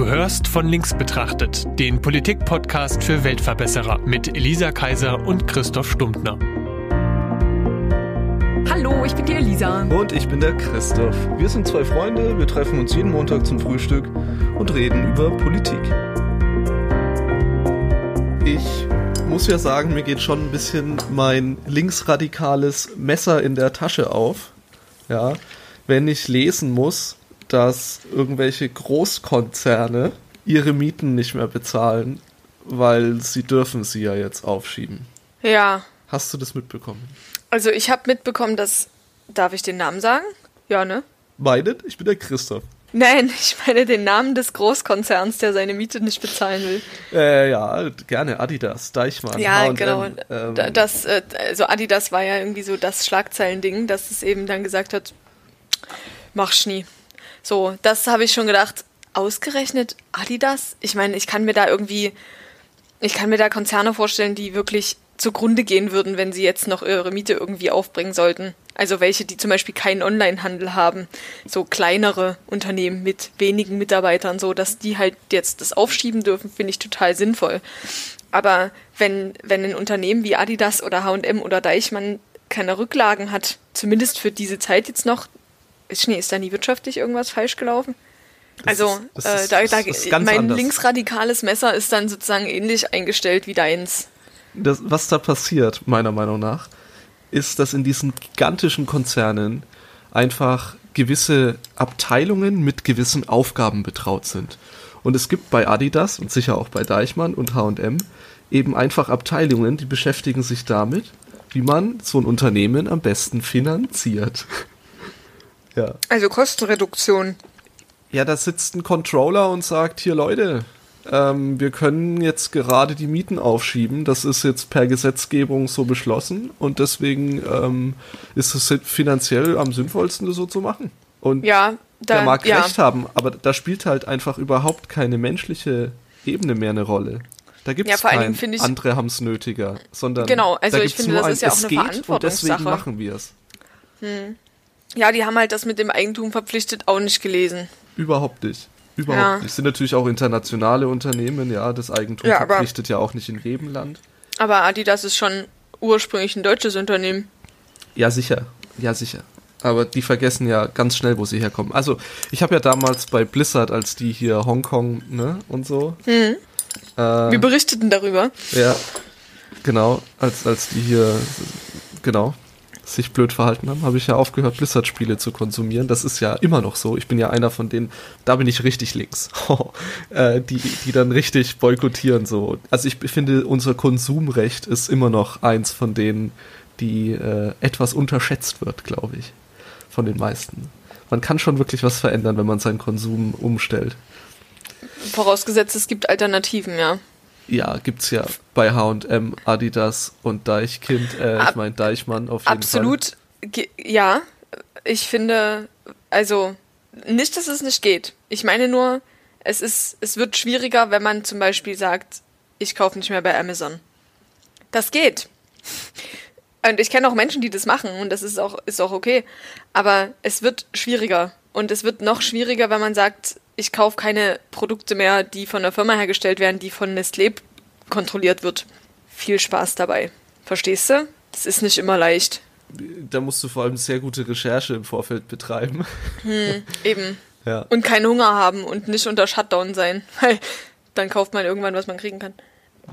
Du hörst von links betrachtet, den Politik-Podcast für Weltverbesserer mit Elisa Kaiser und Christoph Stumptner. Hallo, ich bin die Elisa. Und ich bin der Christoph. Wir sind zwei Freunde, wir treffen uns jeden Montag zum Frühstück und reden über Politik. Ich muss ja sagen, mir geht schon ein bisschen mein linksradikales Messer in der Tasche auf. Ja, wenn ich lesen muss, dass irgendwelche Großkonzerne ihre Mieten nicht mehr bezahlen, weil sie dürfen sie ja jetzt aufschieben. Ja. Hast du das mitbekommen? Also ich habe mitbekommen, dass. Darf ich den Namen sagen? Ja, ne? Meinet? Ich bin der Christoph. Nein, ich meine den Namen des Großkonzerns, der seine Miete nicht bezahlen will. Äh, ja, gerne. Adidas, Deichmann. Ja, H&M, genau. ähm, das, äh, also Adidas war ja irgendwie so das Schlagzeilending, dass es eben dann gesagt hat, mach nie. So, das habe ich schon gedacht. Ausgerechnet Adidas? Ich meine, ich kann mir da irgendwie, ich kann mir da Konzerne vorstellen, die wirklich zugrunde gehen würden, wenn sie jetzt noch ihre Miete irgendwie aufbringen sollten. Also welche, die zum Beispiel keinen Onlinehandel haben, so kleinere Unternehmen mit wenigen Mitarbeitern, so dass die halt jetzt das aufschieben dürfen, finde ich total sinnvoll. Aber wenn, wenn ein Unternehmen wie Adidas oder H&M oder Deichmann keine Rücklagen hat, zumindest für diese Zeit jetzt noch, ist, nee, ist da nie wirtschaftlich irgendwas falsch gelaufen? Das also, ist- äh, ist- da, da, mein anders. linksradikales Messer ist dann sozusagen ähnlich eingestellt wie deins. das, was da passiert, meiner Meinung nach, ist, dass in diesen gigantischen Konzernen einfach gewisse Abteilungen mit gewissen Aufgaben betraut sind. Und es gibt bei Adidas und sicher auch bei Deichmann und H&M eben einfach Abteilungen, die beschäftigen sich damit, wie man so ein Unternehmen am besten finanziert. Ja. Also Kostenreduktion. Ja, da sitzt ein Controller und sagt, hier Leute, ähm, wir können jetzt gerade die Mieten aufschieben. Das ist jetzt per Gesetzgebung so beschlossen und deswegen ähm, ist es finanziell am sinnvollsten, das so zu machen. Und Ja, da, der mag ja. recht haben, aber da spielt halt einfach überhaupt keine menschliche Ebene mehr eine Rolle. Da gibt Ja, es allen kein ich- andere haben es nötiger, sondern Genau, also ich finde, das ein, ist ja auch eine geht und deswegen Verantwortungssache. machen wir es. Ja, die haben halt das mit dem Eigentum verpflichtet auch nicht gelesen. Überhaupt nicht. Überhaupt Ja. nicht. Es sind natürlich auch internationale Unternehmen, ja, das Eigentum Ja, aber- verpflichtet ja auch nicht in jedem Land. Aber Adidas ist schon ursprünglich ein deutsches Unternehmen. Ja, sicher. Ja, sicher. Aber die vergessen ja ganz schnell, wo sie herkommen. Also, ich habe ja damals bei Blizzard, als die hier Hongkong, ne, und so. Mhm. Äh, Wir berichteten darüber. ja, genau, als, als die hier, genau, sich blöd verhalten haben, habe ich ja aufgehört, Blizzard-Spiele zu konsumieren. Das ist ja immer noch so. Ich bin ja einer von denen, da bin ich richtig links, äh, die, die dann richtig boykottieren. So. Also ich finde, unser Konsumrecht ist immer noch eins von denen, die äh, etwas unterschätzt wird, glaube ich, von den meisten. Man kann schon wirklich was verändern, wenn man seinen Konsum umstellt. Vorausgesetzt, es gibt Alternativen, ja. Ja, gibt's ja bei H&M, Adidas und Deichkind, äh, ich meine Deichmann auf jeden Fall. Absolut, ja. Ich finde, also nicht, dass es nicht geht. Ich meine nur, es ist, es wird schwieriger, wenn man zum Beispiel sagt, ich kaufe nicht mehr bei Amazon. Das geht. Und ich kenne auch Menschen, die das machen und das ist auch, ist auch okay. Aber es wird schwieriger. Und es wird noch schwieriger, wenn man sagt, ich kaufe keine Produkte mehr, die von einer Firma hergestellt werden, die von Nestlé kontrolliert wird. Viel Spaß dabei. Verstehst du? Das ist nicht immer leicht. Da musst du vor allem sehr gute Recherche im Vorfeld betreiben. Eben. Ja. Und keinen Hunger haben und nicht unter Shutdown sein. Weil dann kauft man irgendwann, was man kriegen kann.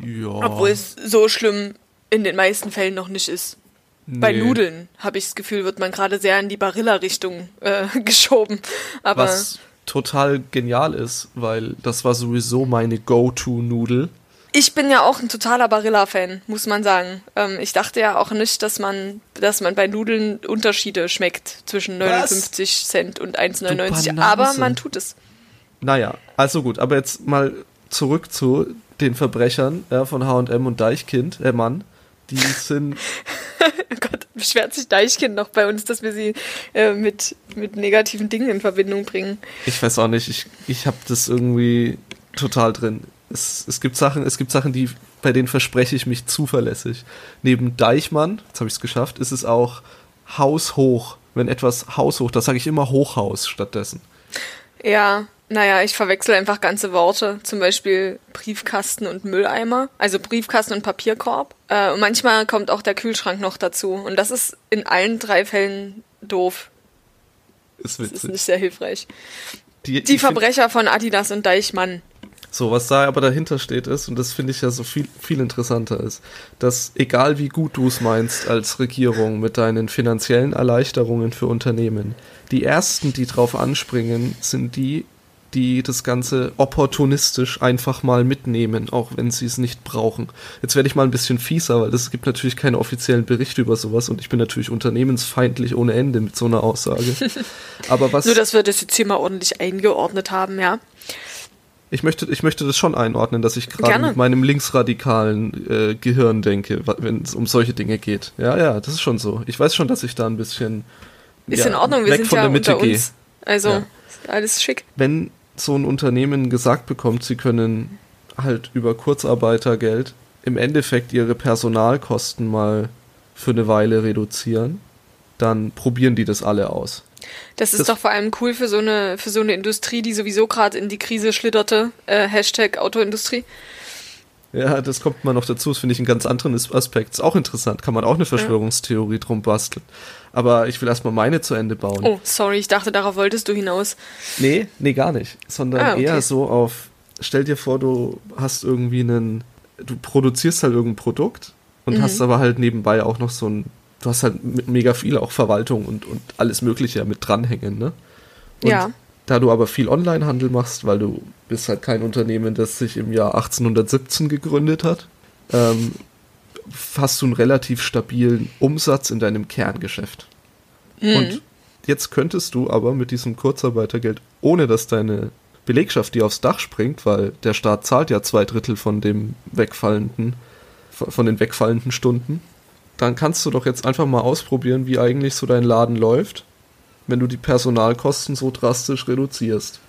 ja. Obwohl es so schlimm in den meisten Fällen noch nicht ist. Bei Nee. Nudeln, habe ich das Gefühl, wird man gerade sehr in die Barilla-Richtung äh, geschoben. Aber Was total genial ist, weil das war sowieso meine Go-To-Nudel. ich bin ja auch ein totaler Barilla-Fan, muss man sagen. Ähm, ich dachte ja auch nicht, dass man, dass man bei Nudeln Unterschiede schmeckt zwischen Was? 59 Cent und 1,99. Banause. Aber man tut es. Naja, also gut, aber jetzt mal zurück zu den Verbrechern ja, von H&M und Deichkind, äh Mann. Die sind, Oh Gott, beschwert sich Deichkind noch bei uns, dass wir sie äh, mit, mit negativen Dingen in Verbindung bringen. ich weiß auch nicht, ich, ich habe das irgendwie total drin. Es, es gibt Sachen, es gibt Sachen, die bei denen verspreche ich mich zuverlässig. Neben Deichmann, jetzt habe ich es geschafft, ist es auch haushoch. Wenn etwas haushoch, da sage ich immer Hochhaus stattdessen. Ja, Naja, ich verwechsel einfach ganze Worte. Zum Beispiel Briefkasten und Mülleimer. Also Briefkasten und Papierkorb. Äh, und manchmal kommt auch der Kühlschrank noch dazu. Und das ist in allen drei Fällen doof. Ist Das ist witzig. nicht sehr hilfreich. Die, Die Verbrecher von Adidas und Deichmann. So, was da aber dahinter steht ist, und das finde ich ja so viel, viel interessanter ist, dass egal wie gut du es meinst als Regierung mit deinen finanziellen Erleichterungen für Unternehmen, die ersten, die drauf anspringen, sind die, die das Ganze opportunistisch einfach mal mitnehmen, auch wenn sie es nicht brauchen. Jetzt werde ich mal ein bisschen fieser, weil es gibt natürlich keine offiziellen Berichte über sowas und ich bin natürlich unternehmensfeindlich ohne Ende mit so einer Aussage. Aber was Nur, dass wir das jetzt hier mal ordentlich eingeordnet haben, ja. Ich möchte, ich möchte das schon einordnen, dass ich gerade mit meinem linksradikalen äh, Gehirn denke, wenn es um solche Dinge geht. Ja, ja, das ist schon so. Ich weiß schon, dass ich da ein bisschen Ist ja, in Ordnung, wir sind von ja der Mitte unter gehe. uns. Also, Ja. alles schick. Wenn so ein Unternehmen gesagt bekommt, sie können halt über Kurzarbeitergeld im Endeffekt ihre Personalkosten mal für eine Weile reduzieren, dann probieren die das alle aus. Das ist Das- doch vor allem cool für so eine, für so eine Industrie, die sowieso gerade in die Krise schlitterte. Äh, Hashtag Autoindustrie. Ja, das kommt mal noch dazu. Das finde ich einen ganz anderen As- Aspekt. Ist auch interessant. Kann man auch eine Verschwörungstheorie drum basteln. Aber ich will erstmal meine zu Ende bauen. Oh, sorry, ich dachte, darauf wolltest du hinaus. Nee, nee, gar nicht. Sondern Ah, okay. eher so auf, stell dir vor, du hast irgendwie einen, du produzierst halt irgendein Produkt und Mhm. hast aber halt nebenbei auch noch so ein, du hast halt mit mega viel auch Verwaltung und, und alles Mögliche mit dranhängen, ne? Und Ja. Da du aber viel Onlinehandel machst, weil du bist halt kein Unternehmen, das sich im Jahr 1817 gegründet hat, ähm, hast du einen relativ stabilen Umsatz in deinem Kerngeschäft. Und jetzt könntest du aber mit diesem Kurzarbeitergeld, ohne dass deine Belegschaft dir aufs Dach springt, weil der Staat zahlt ja zwei Drittel von dem wegfallenden, von den wegfallenden Stunden, dann kannst du doch jetzt einfach mal ausprobieren, wie eigentlich so dein Laden läuft, wenn du die Personalkosten so drastisch reduzierst.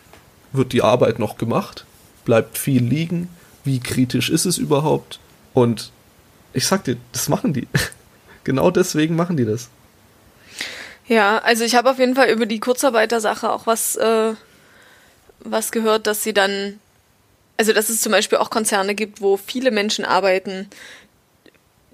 Wird die Arbeit noch gemacht? Bleibt viel liegen? Wie kritisch ist es überhaupt? Und ich sag dir, das machen die. genau deswegen machen die das. Ja, also ich habe auf jeden Fall über die Kurzarbeitersache auch was, äh, was gehört, dass sie dann, also dass es zum Beispiel auch Konzerne gibt, wo viele Menschen arbeiten,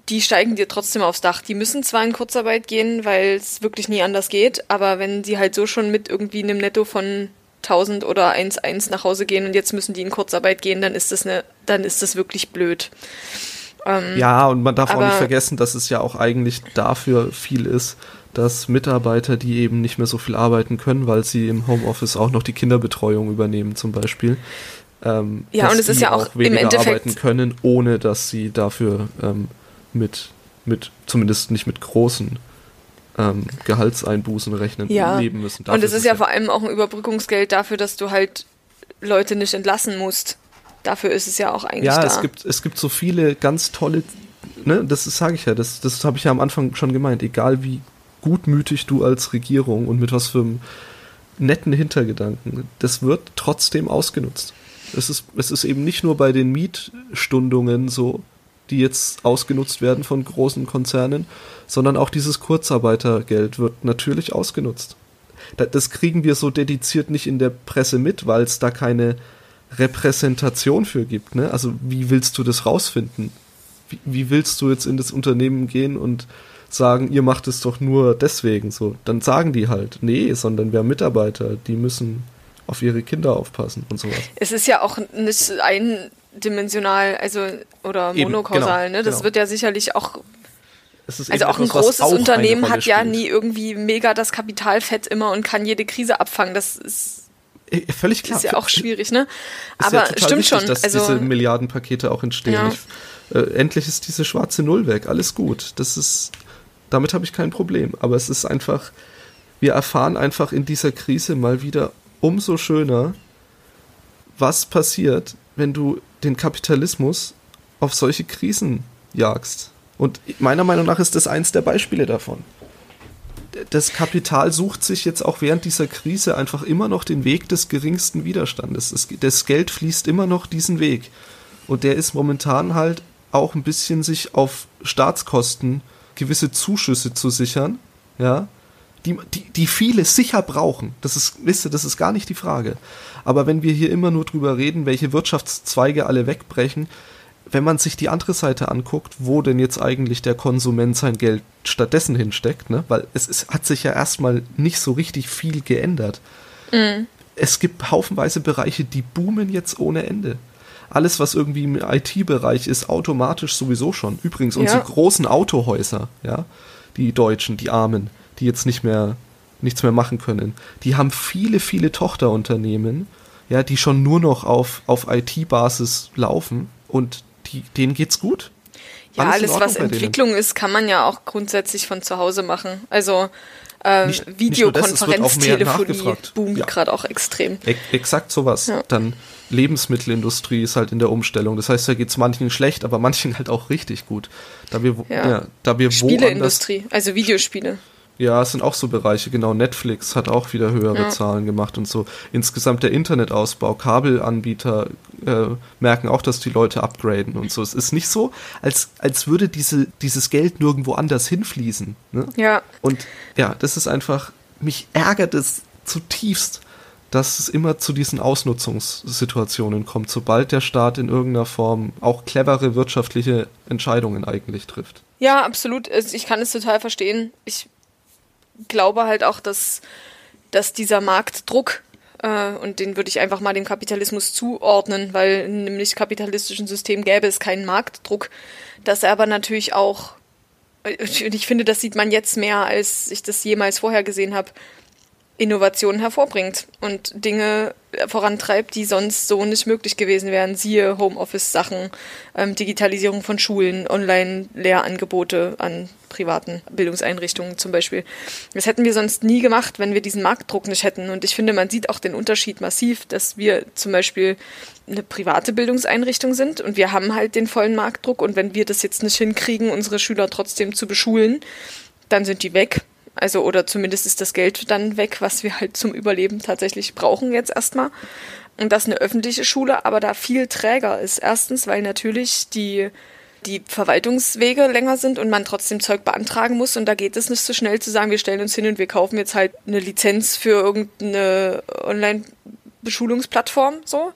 die steigen dir trotzdem aufs Dach. Die müssen zwar in Kurzarbeit gehen, weil es wirklich nie anders geht, aber wenn die halt so schon mit irgendwie einem Netto von 1000 oder 1,1 nach Hause gehen und jetzt müssen die in Kurzarbeit gehen, dann ist das eine, dann ist das wirklich blöd. Ähm, Ja, und man darf auch aber- nicht vergessen, dass es ja auch eigentlich dafür viel ist, dass Mitarbeiter, die eben nicht mehr so viel arbeiten können, weil sie im Homeoffice auch noch die Kinderbetreuung übernehmen zum Beispiel. Ähm, Ja, und es ist ja auch im weniger Endeffekt- arbeiten können, ohne dass sie dafür ähm, mit, mit, zumindest nicht mit großen ähm, Gehaltseinbußen rechnen, ja. leben müssen. und Dafür es ist ja vor allem auch ein Überbrückungsgeld dafür, dass du halt Leute nicht entlassen musst. Dafür ist es ja auch eigentlich Ja, da. es gibt, es gibt so viele ganz tolle, ne, das sage ich ja, das, das habe ich ja am Anfang schon gemeint, egal wie gutmütig du als Regierung und mit was für einem netten Hintergedanken, das wird trotzdem ausgenutzt. Es ist, es ist eben nicht nur bei den Mietstundungen so, die jetzt ausgenutzt werden von großen Konzernen, sondern auch dieses Kurzarbeitergeld wird natürlich ausgenutzt. Da- Das kriegen wir so dediziert nicht in der Presse mit, weil es da keine Repräsentation für gibt. Ne? Also wie willst du das rausfinden? Wie, wie willst du jetzt in das Unternehmen gehen und sagen, ihr macht es doch nur deswegen so? Dann sagen die halt, nee, sondern wir haben Mitarbeiter, die müssen auf ihre Kinder aufpassen und sowas. Es ist ja auch nicht eindimensional, also oder Eben, monokausal, genau, ne? Das genau. wird ja sicherlich auch, also auch ein etwas, was großes auch Unternehmen hat ja spielt. nie irgendwie mega das Kapitalfett immer und kann jede Krise abfangen. Das ist, Äh, Völlig klar. ist ja auch schwierig, ne? Aber ja stimmt wichtig, schon. dass Also diese Milliardenpakete auch entstehen. Ja. Ich, äh, endlich ist diese schwarze Null weg. Alles gut. Das ist, damit habe ich kein Problem. Aber es ist einfach, wir erfahren einfach in dieser Krise mal wieder umso schöner, was passiert, wenn du den Kapitalismus auf solche Krisen jagst. Und meiner Meinung nach ist das eins der Beispiele davon das Kapital sucht sich jetzt auch während dieser Krise einfach immer noch den Weg des geringsten Widerstandes. Es, das Geld fließt immer noch diesen Weg. Und der ist momentan halt auch ein bisschen sich auf Staatskosten gewisse Zuschüsse zu sichern, ja, die, die, die viele sicher brauchen. Das ist, wisst ihr, das ist gar nicht die Frage. Aber wenn wir hier immer nur drüber reden, welche Wirtschaftszweige alle wegbrechen, wenn man sich die andere Seite anguckt, wo denn jetzt eigentlich der Konsument sein Geld stattdessen hinsteckt, ne? weil es ist, hat sich ja erstmal nicht so richtig viel geändert. Mhm. Es gibt haufenweise Bereiche, die boomen jetzt ohne Ende. Alles, was irgendwie im IT-Bereich ist, automatisch sowieso schon. Übrigens, unsere ja. großen Autohäuser, ja, die Deutschen, die Armen, die jetzt nicht mehr nichts mehr machen können, die haben viele, viele Tochterunternehmen, ja, die schon nur noch auf, auf IT-Basis laufen und die, denen geht's gut. Ja, alles, alles was Entwicklung denen. ist, kann man ja auch grundsätzlich von zu Hause machen. Also ähm, Videokonferenztelefonie boomt ja. gerade auch extrem. E exakt sowas. Ja. Dann Lebensmittelindustrie ist halt in der Umstellung. Das heißt, da geht es manchen schlecht, aber manchen halt auch richtig gut. Da wir, ja. ja da wir Spieleindustrie, also Videospiele. Ja, es sind auch so Bereiche, genau. Netflix hat auch wieder höhere ja. Zahlen gemacht und so. Insgesamt der Internetausbau, Kabelanbieter äh, merken auch, dass die Leute upgraden und so. Es ist nicht so, als, als würde diese, dieses Geld nirgendwo anders hinfließen. Ne? Ja. Und ja, das ist einfach, mich ärgert es zutiefst, dass es immer zu diesen Ausnutzungssituationen kommt, sobald der Staat in irgendeiner Form auch clevere wirtschaftliche Entscheidungen eigentlich trifft. Ja, absolut. Ich kann es total verstehen. Ich glaube halt auch, dass, dass dieser Marktdruck, äh, und den würde ich einfach mal dem Kapitalismus zuordnen, weil in einem nicht kapitalistischen System gäbe es keinen Marktdruck, dass er aber natürlich auch, und ich finde, das sieht man jetzt mehr, als ich das jemals vorher gesehen habe, Innovationen hervorbringt und Dinge vorantreibt, die sonst so nicht möglich gewesen wären. Siehe Homeoffice-Sachen, ähm, Digitalisierung von Schulen, Online-Lehrangebote an privaten Bildungseinrichtungen zum Beispiel. Das hätten wir sonst nie gemacht, wenn wir diesen Marktdruck nicht hätten. Und ich finde, man sieht auch den Unterschied massiv, dass wir zum Beispiel eine private Bildungseinrichtung sind und wir haben halt den vollen Marktdruck. Und wenn wir das jetzt nicht hinkriegen, unsere Schüler trotzdem zu beschulen, dann sind die weg also, oder zumindest ist das Geld dann weg, was wir halt zum Überleben tatsächlich brauchen jetzt erstmal. Und das eine öffentliche Schule, aber da viel träger ist. Erstens, weil natürlich die, die Verwaltungswege länger sind und man trotzdem Zeug beantragen muss. Und da geht es nicht so schnell zu sagen, wir stellen uns hin und wir kaufen jetzt halt eine Lizenz für irgendeine Online-Beschulungsplattform, so.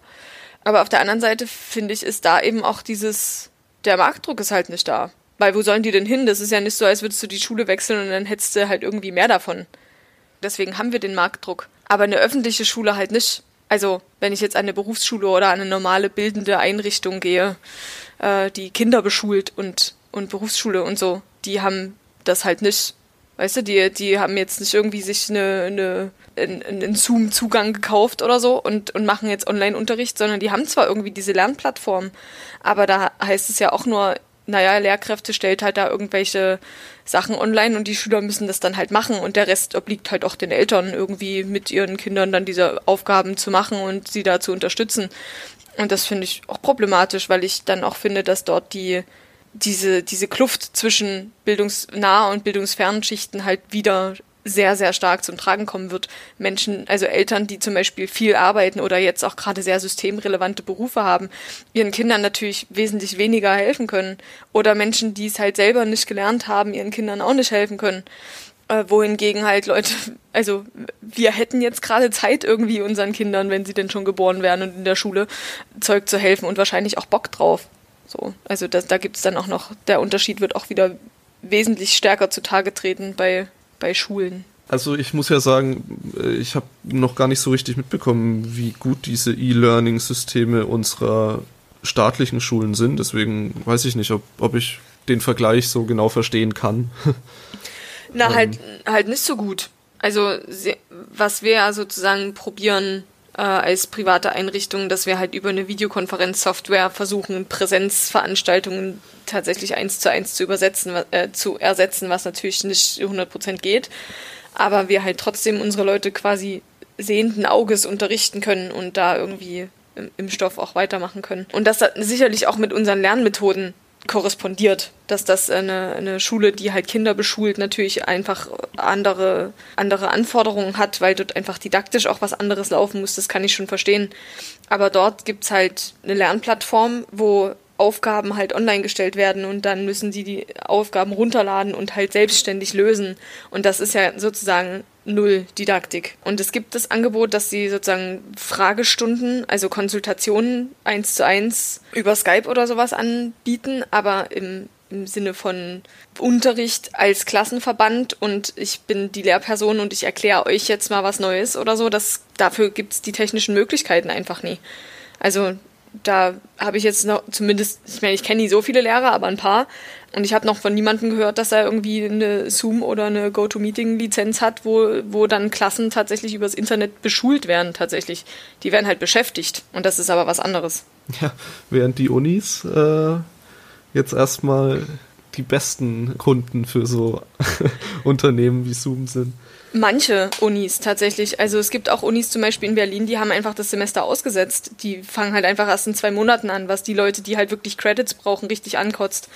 Aber auf der anderen Seite finde ich, ist da eben auch dieses, der Marktdruck ist halt nicht da. Weil wo sollen die denn hin? Das ist ja nicht so, als würdest du die Schule wechseln und dann hättest du halt irgendwie mehr davon. Deswegen haben wir den Marktdruck. Aber eine öffentliche Schule halt nicht. Also, wenn ich jetzt an eine Berufsschule oder an eine normale bildende Einrichtung gehe, äh, die Kinder beschult und, und Berufsschule und so, die haben das halt nicht. Weißt du, die, die haben jetzt nicht irgendwie sich eine, eine, einen, einen Zoom-Zugang gekauft oder so und, und machen jetzt Online-Unterricht, sondern die haben zwar irgendwie diese Lernplattform, aber da heißt es ja auch nur, naja, Lehrkräfte stellt halt da irgendwelche Sachen online und die Schüler müssen das dann halt machen und der Rest obliegt halt auch den Eltern irgendwie mit ihren Kindern dann diese Aufgaben zu machen und sie da zu unterstützen. Und das finde ich auch problematisch, weil ich dann auch finde, dass dort die diese, diese Kluft zwischen bildungsnah und bildungsfernen Schichten halt wieder sehr, sehr stark zum Tragen kommen wird. Menschen, also Eltern, die zum Beispiel viel arbeiten oder jetzt auch gerade sehr systemrelevante Berufe haben, ihren Kindern natürlich wesentlich weniger helfen können. Oder Menschen, die es halt selber nicht gelernt haben, ihren Kindern auch nicht helfen können. Äh, wohingegen halt Leute, also wir hätten jetzt gerade Zeit irgendwie unseren Kindern, wenn sie denn schon geboren wären und in der Schule Zeug zu helfen und wahrscheinlich auch Bock drauf. So, also das, da gibt es dann auch noch, der Unterschied wird auch wieder wesentlich stärker zutage treten bei bei Schulen? Also ich muss ja sagen, äh, ich habe noch gar nicht so richtig mitbekommen, wie gut diese E-Learning-Systeme unserer staatlichen Schulen sind. Deswegen weiß ich nicht, ob, ob ich den Vergleich so genau verstehen kann. Na, ähm. halt, halt nicht so gut. Also was wir ja sozusagen probieren äh, als private Einrichtung, dass wir halt über eine Videokonferenzsoftware versuchen, Präsenzveranstaltungen tatsächlich eins zu eins zu übersetzen, äh, zu ersetzen, was natürlich nicht 100% geht. Aber wir halt trotzdem unsere Leute quasi sehenden Auges unterrichten können und da irgendwie im, im Stoff auch weitermachen können. Und das sicherlich auch mit unseren Lernmethoden korrespondiert, dass das eine, eine Schule, die halt Kinder beschult, natürlich einfach andere, andere Anforderungen hat, weil dort einfach didaktisch auch was anderes laufen muss, das kann ich schon verstehen. Aber dort gibt's halt eine Lernplattform, wo Aufgaben halt online gestellt werden und dann müssen die die Aufgaben runterladen und halt selbstständig lösen. Und das ist ja sozusagen null Didaktik. Und es gibt das Angebot, dass sie sozusagen Fragestunden, also Konsultationen eins zu eins über Skype oder sowas anbieten, aber im im Sinne von Unterricht als Klassenverband und ich bin die Lehrperson und ich erkläre euch jetzt mal was Neues oder so. Das, dafür gibt es die technischen Möglichkeiten einfach nie. Also da habe ich jetzt noch zumindest, ich meine, ich kenne nie so viele Lehrer, aber ein paar. Und ich habe noch von niemandem gehört, dass er irgendwie eine Zoom oder eine GoToMeeting-Lizenz hat, wo, wo dann Klassen tatsächlich übers Internet beschult werden tatsächlich. Die werden halt beschäftigt und das ist aber was anderes. Ja, während die Unis äh, jetzt erstmal die besten Kunden für so Unternehmen wie Zoom sind. Manche Unis tatsächlich. Also es gibt auch Unis zum Beispiel in Berlin, die haben einfach das Semester ausgesetzt. Die fangen halt einfach erst in zwei Monaten an, was die Leute, die halt wirklich Credits brauchen, richtig ankotzt.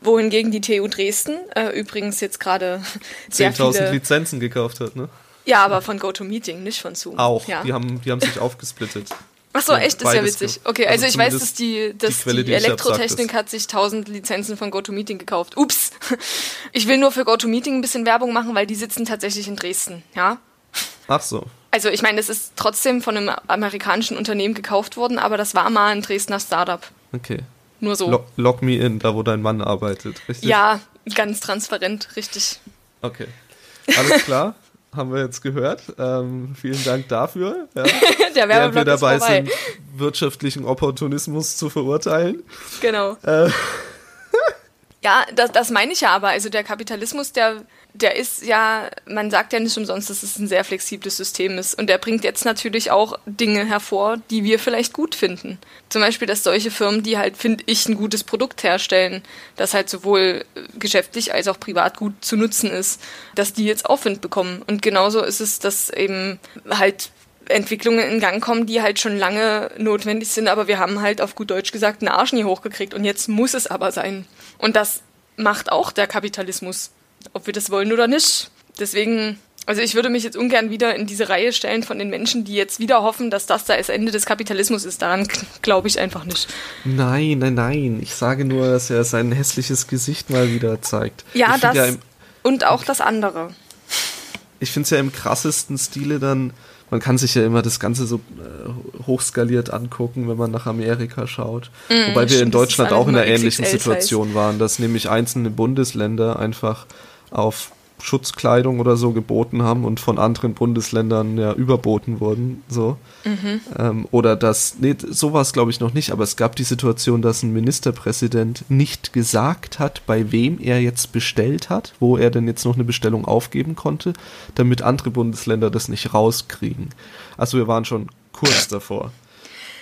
Wohingegen die TU Dresden äh, übrigens jetzt gerade 10.000 Lizenzen gekauft hat, ne? Ja, aber von GoToMeeting, nicht von Zoom. Auch. Ja. Die, haben, die haben sich aufgesplittet. Ach so, echt, ist ja witzig. Okay, also, Also ich weiß, dass die, dass die Quelle, die die Elektrotechnik hat sich 1000 Lizenzen von GoToMeeting gekauft. Ups. Ich will nur für GoToMeeting ein bisschen Werbung machen, weil die sitzen tatsächlich in Dresden, ja? Ach so. Also ich meine, es ist trotzdem von einem amerikanischen Unternehmen gekauft worden, aber das war mal ein Dresdner Startup. Okay. Nur so. Log, log me in, da wo dein Mann arbeitet, richtig? Ja, ganz transparent, richtig. Okay. Alles klar. Haben wir jetzt gehört. Ähm, vielen Dank dafür. Ja. Der Während wir dabei sind, wirtschaftlichen Opportunismus zu verurteilen. Genau. Äh, Ja, das, das meine ich ja aber. Also der Kapitalismus, der, der ist ja, man sagt ja nicht umsonst, dass es ein sehr flexibles System ist. Und der bringt jetzt natürlich auch Dinge hervor, die wir vielleicht gut finden. Zum Beispiel, dass solche Firmen, die halt, finde ich, ein gutes Produkt herstellen, das halt sowohl äh, geschäftlich als auch privat gut zu nutzen ist, dass die jetzt Aufwind bekommen. Und genauso ist es, dass eben halt Entwicklungen in Gang kommen, die halt schon lange notwendig sind, aber wir haben halt auf gut Deutsch gesagt einen Arsch nie hochgekriegt und jetzt muss es aber sein. Und das macht auch der Kapitalismus, ob wir das wollen oder nicht. Deswegen, also ich würde mich jetzt ungern wieder in diese Reihe stellen von den Menschen, die jetzt wieder hoffen, dass das da das Ende des Kapitalismus ist. Daran glaube ich einfach nicht. nein, nein, nein. Ich sage nur, dass er sein hässliches Gesicht mal wieder zeigt. Ja, ich das im, und auch das andere. ich finde es ja im krassesten Stile dann, man kann sich ja immer das Ganze so äh, hochskaliert angucken, wenn man nach Amerika schaut. Wobei wir in Mm, Deutschland auch in einer ähnlichen. Situation waren, dass nämlich einzelne Bundesländer einfach auf Schutzkleidung oder so geboten haben und von anderen Bundesländern ja überboten wurden, so. Mhm. Ähm, oder dass, nee, sowas glaube ich noch nicht, aber es gab die Situation, dass ein Ministerpräsident nicht gesagt hat, bei wem er jetzt bestellt hat, wo er denn jetzt noch eine Bestellung aufgeben konnte, damit andere Bundesländer das nicht rauskriegen. Also wir waren schon kurz davor.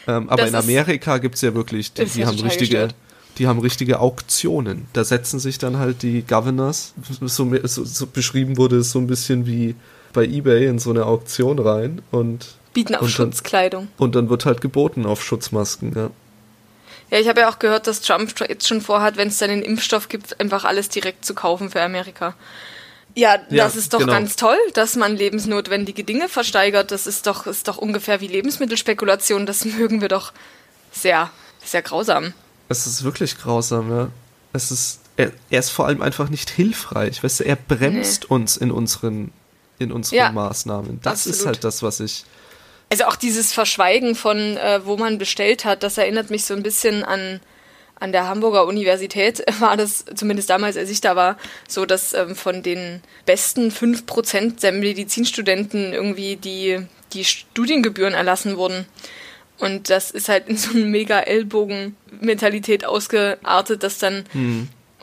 Ähm, aber Das in Amerika gibt's ja wirklich, die, die haben richtige, gestört. Die haben richtige Auktionen. Da setzen sich dann halt die Governors, so, so, so beschrieben wurde es so ein bisschen wie bei eBay in so eine Auktion rein und, Bieten auf Und dann- Schutzkleidung. und dann wird halt geboten auf Schutzmasken, ja. Ja, ich habe ja auch gehört, dass Trump jetzt schon vorhat, wenn es dann den Impfstoff gibt, einfach alles direkt zu kaufen für Amerika. Ja, Ja, das ist doch genau. ganz toll, dass man lebensnotwendige Dinge versteigert. Das ist doch, ist doch ungefähr wie Lebensmittelspekulation. Das mögen wir doch sehr, sehr grausam. Es ist wirklich grausam, ja. Es ist, er, er ist vor allem einfach nicht hilfreich, weißt du, er bremst uns in unseren, in unseren Ja, Maßnahmen. Das ist absolut. halt das, was ich, Also auch dieses Verschweigen von, äh, wo man bestellt hat, das erinnert mich so ein bisschen an, an der Hamburger Universität, war das, zumindest damals, als ich da war, so, dass ähm, von den besten 5% der Medizinstudenten irgendwie die, die Studiengebühren erlassen wurden. Und das ist halt in so eine mega Ellbogen-Mentalität ausgeartet, dass dann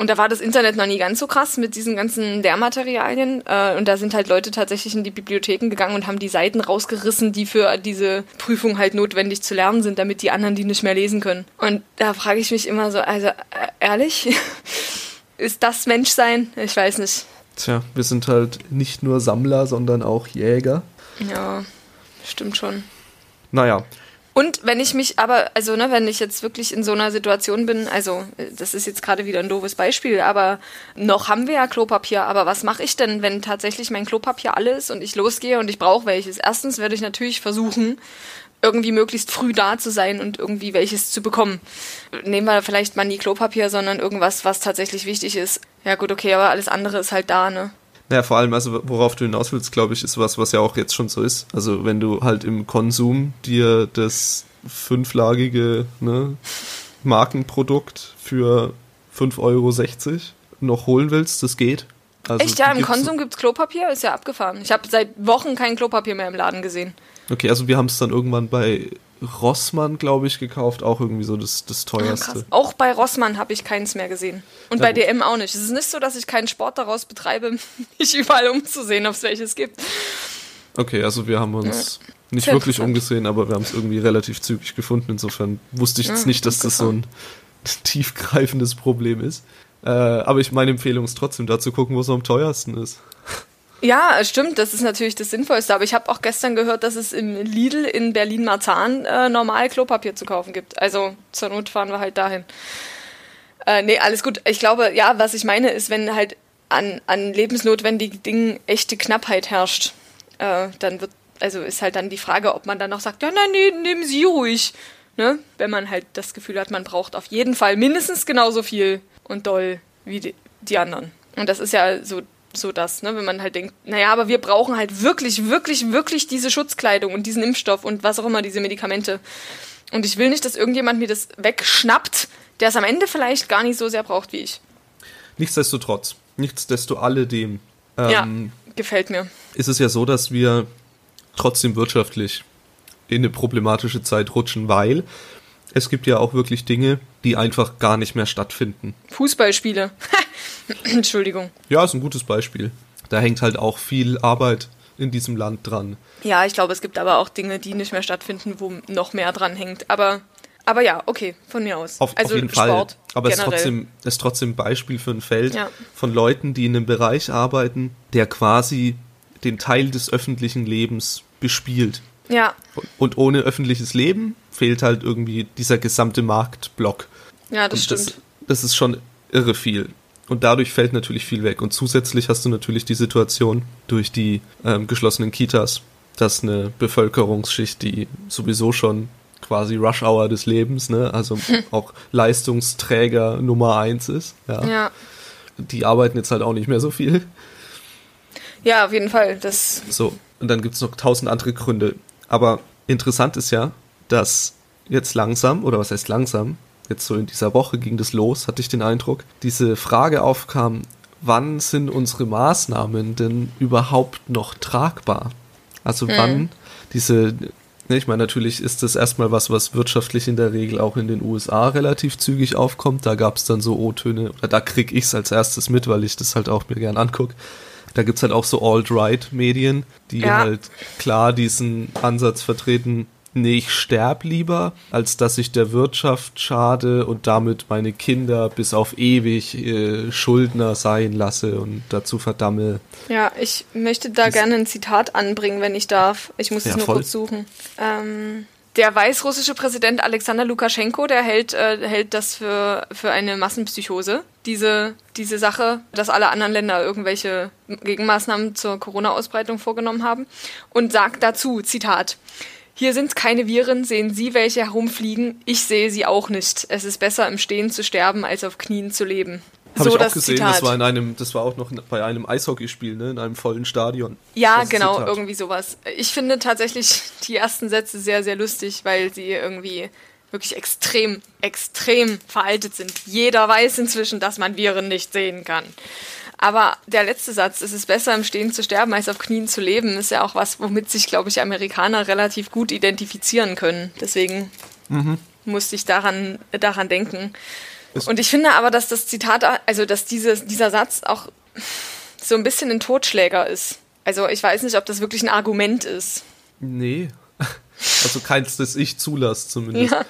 und da war das Internet noch nie ganz so krass mit diesen ganzen Lehrmaterialien. Äh, und da sind halt Leute tatsächlich in die Bibliotheken gegangen und haben die Seiten rausgerissen, die für diese Prüfung halt notwendig zu lernen sind, damit die anderen die nicht mehr lesen können. Und da frage ich mich immer so, also äh, ehrlich, ist das Menschsein? Ich weiß nicht. tja, wir sind halt nicht nur Sammler, sondern auch Jäger. Ja, stimmt schon. Naja, Und wenn ich mich aber, also ne, wenn ich jetzt wirklich in so einer Situation bin, also das ist jetzt gerade wieder ein doofes Beispiel, aber noch haben wir ja Klopapier, aber was mache ich denn, wenn tatsächlich mein Klopapier alle ist und ich losgehe und ich brauche welches? Erstens werde ich natürlich versuchen, irgendwie möglichst früh da zu sein und irgendwie welches zu bekommen. Nehmen wir vielleicht mal nie Klopapier, sondern irgendwas, was tatsächlich wichtig ist. Ja gut, okay, aber alles andere ist halt da, ne? Naja, vor allem, also worauf du hinaus willst, glaube ich, ist was, was ja auch jetzt schon so ist. Also wenn du halt im Konsum dir das fünflagige ne, Markenprodukt für 5,60 Euro noch holen willst, das geht. Also Echt, ja, im Konsum gibt es Klopapier? Ist ja abgefahren. Ich habe seit Wochen kein Klopapier mehr im Laden gesehen. Okay, also wir haben es dann irgendwann bei Rossmann, glaube ich, gekauft. Auch irgendwie so das, das teuerste. Ja, auch bei Rossmann habe ich keins mehr gesehen. Und ja, bei gut. DM auch nicht. Es ist nicht so, dass ich keinen Sport daraus betreibe, mich überall umzusehen, ob es welches gibt. Okay, also wir haben uns ja. nicht Sehr wirklich umgesehen, aber wir haben es irgendwie relativ zügig gefunden. Insofern wusste ich jetzt nicht, dass das so ein tiefgreifendes Problem ist. Äh, aber ich meine Empfehlung ist trotzdem da zu gucken, wo es am teuersten ist. Ja, stimmt, das ist natürlich das Sinnvollste. Aber ich habe auch gestern gehört, dass es im Lidl in Berlin-Marzahn äh, normal Klopapier zu kaufen gibt. Also zur Not fahren wir halt dahin. Äh, nee, alles gut. Ich glaube, ja, was ich meine, ist, wenn halt an, an lebensnotwendigen Dingen echte Knappheit herrscht, äh, dann wird, also ist halt dann die Frage, ob man dann noch sagt, ja, nein, nee, nehmen Sie ruhig. Ne? Wenn man halt das Gefühl hat, man braucht auf jeden Fall mindestens genauso viel und doll wie die, die anderen. Und das ist ja so so das, ne? wenn man halt denkt, naja, aber wir brauchen halt wirklich, wirklich, wirklich diese Schutzkleidung und diesen Impfstoff und was auch immer, diese Medikamente. Und ich will nicht, dass irgendjemand mir das wegschnappt, der es am Ende vielleicht gar nicht so sehr braucht wie ich. Nichtsdestotrotz, nichtsdesto alledem. Ähm, ja, gefällt mir. Ist es ja so, dass wir trotzdem wirtschaftlich in eine problematische Zeit rutschen, weil es gibt ja auch wirklich Dinge, die einfach gar nicht mehr stattfinden. Fußballspiele. Entschuldigung. Ja, ist ein gutes Beispiel. Da hängt halt auch viel Arbeit in diesem Land dran. Ja, ich glaube, es gibt aber auch Dinge, die nicht mehr stattfinden, wo noch mehr dran hängt. Aber, aber ja, okay, von mir aus. Auf, also auf jeden Sport Fall. Aber es ist trotzdem, ist trotzdem ein Beispiel für ein Feld ja. von Leuten, die in einem Bereich arbeiten, der quasi den Teil des öffentlichen Lebens bespielt. Ja. Und ohne öffentliches Leben fehlt halt irgendwie dieser gesamte Marktblock. Ja, das stimmt. Das, das ist schon irre viel. Und dadurch fällt natürlich viel weg. Und zusätzlich hast du natürlich die Situation durch die ähm, geschlossenen Kitas, dass eine Bevölkerungsschicht, die sowieso schon quasi Rush Hour des Lebens, ne, also auch Leistungsträger Nummer eins ist, ja. ja. Die arbeiten jetzt halt auch nicht mehr so viel. Ja, auf jeden Fall. Das so, und dann gibt es noch tausend andere Gründe. Aber interessant ist ja, dass jetzt langsam, oder was heißt langsam, jetzt so in dieser Woche ging das los, hatte ich den Eindruck, diese Frage aufkam, wann sind unsere Maßnahmen denn überhaupt noch tragbar? Also hm. wann diese, ne, ich meine, natürlich ist das erstmal was, was wirtschaftlich in der Regel auch in den USA relativ zügig aufkommt. Da gab es dann so O-Töne, oder da krieg ich es als erstes mit, weil ich das halt auch mir gern angucke. Da gibt es halt auch so Alt-Right-Medien, die ja. halt klar diesen Ansatz vertreten, nee, ich sterb lieber, als dass ich der Wirtschaft schade und damit meine Kinder bis auf ewig äh, Schuldner sein lasse und dazu verdamme. Ja, ich möchte da das gerne ein Zitat anbringen, wenn ich darf. Ich muss es nur voll. kurz suchen. Ähm, der weißrussische Präsident Alexander Lukaschenko, der hält, äh, hält das für, für eine Massenpsychose. Diese, diese Sache, dass alle anderen Länder irgendwelche Gegenmaßnahmen zur Corona-Ausbreitung vorgenommen haben. Und sagt dazu, Zitat, hier sind keine Viren, sehen Sie welche herumfliegen. Ich sehe sie auch nicht. Es ist besser im Stehen zu sterben, als auf Knien zu leben. Habe so ich auch gesehen, Zitat. das war in einem, das war auch noch bei einem Eishockeyspiel, ne, in einem vollen Stadion. Ja, genau, Zitat. irgendwie sowas. Ich finde tatsächlich die ersten Sätze sehr, sehr lustig, weil sie irgendwie wirklich extrem, extrem veraltet sind. Jeder weiß inzwischen, dass man Viren nicht sehen kann. Aber der letzte Satz, es ist besser im Stehen zu sterben, als auf Knien zu leben, ist ja auch was, womit sich, glaube ich, Amerikaner relativ gut identifizieren können. Deswegen mhm. musste ich daran, daran denken. Und ich finde aber, dass das Zitat, also dass dieses, dieser Satz auch so ein bisschen ein Totschläger ist. Also ich weiß nicht, ob das wirklich ein Argument ist. Nee. Also keins, das ich zulasse zumindest. Ja.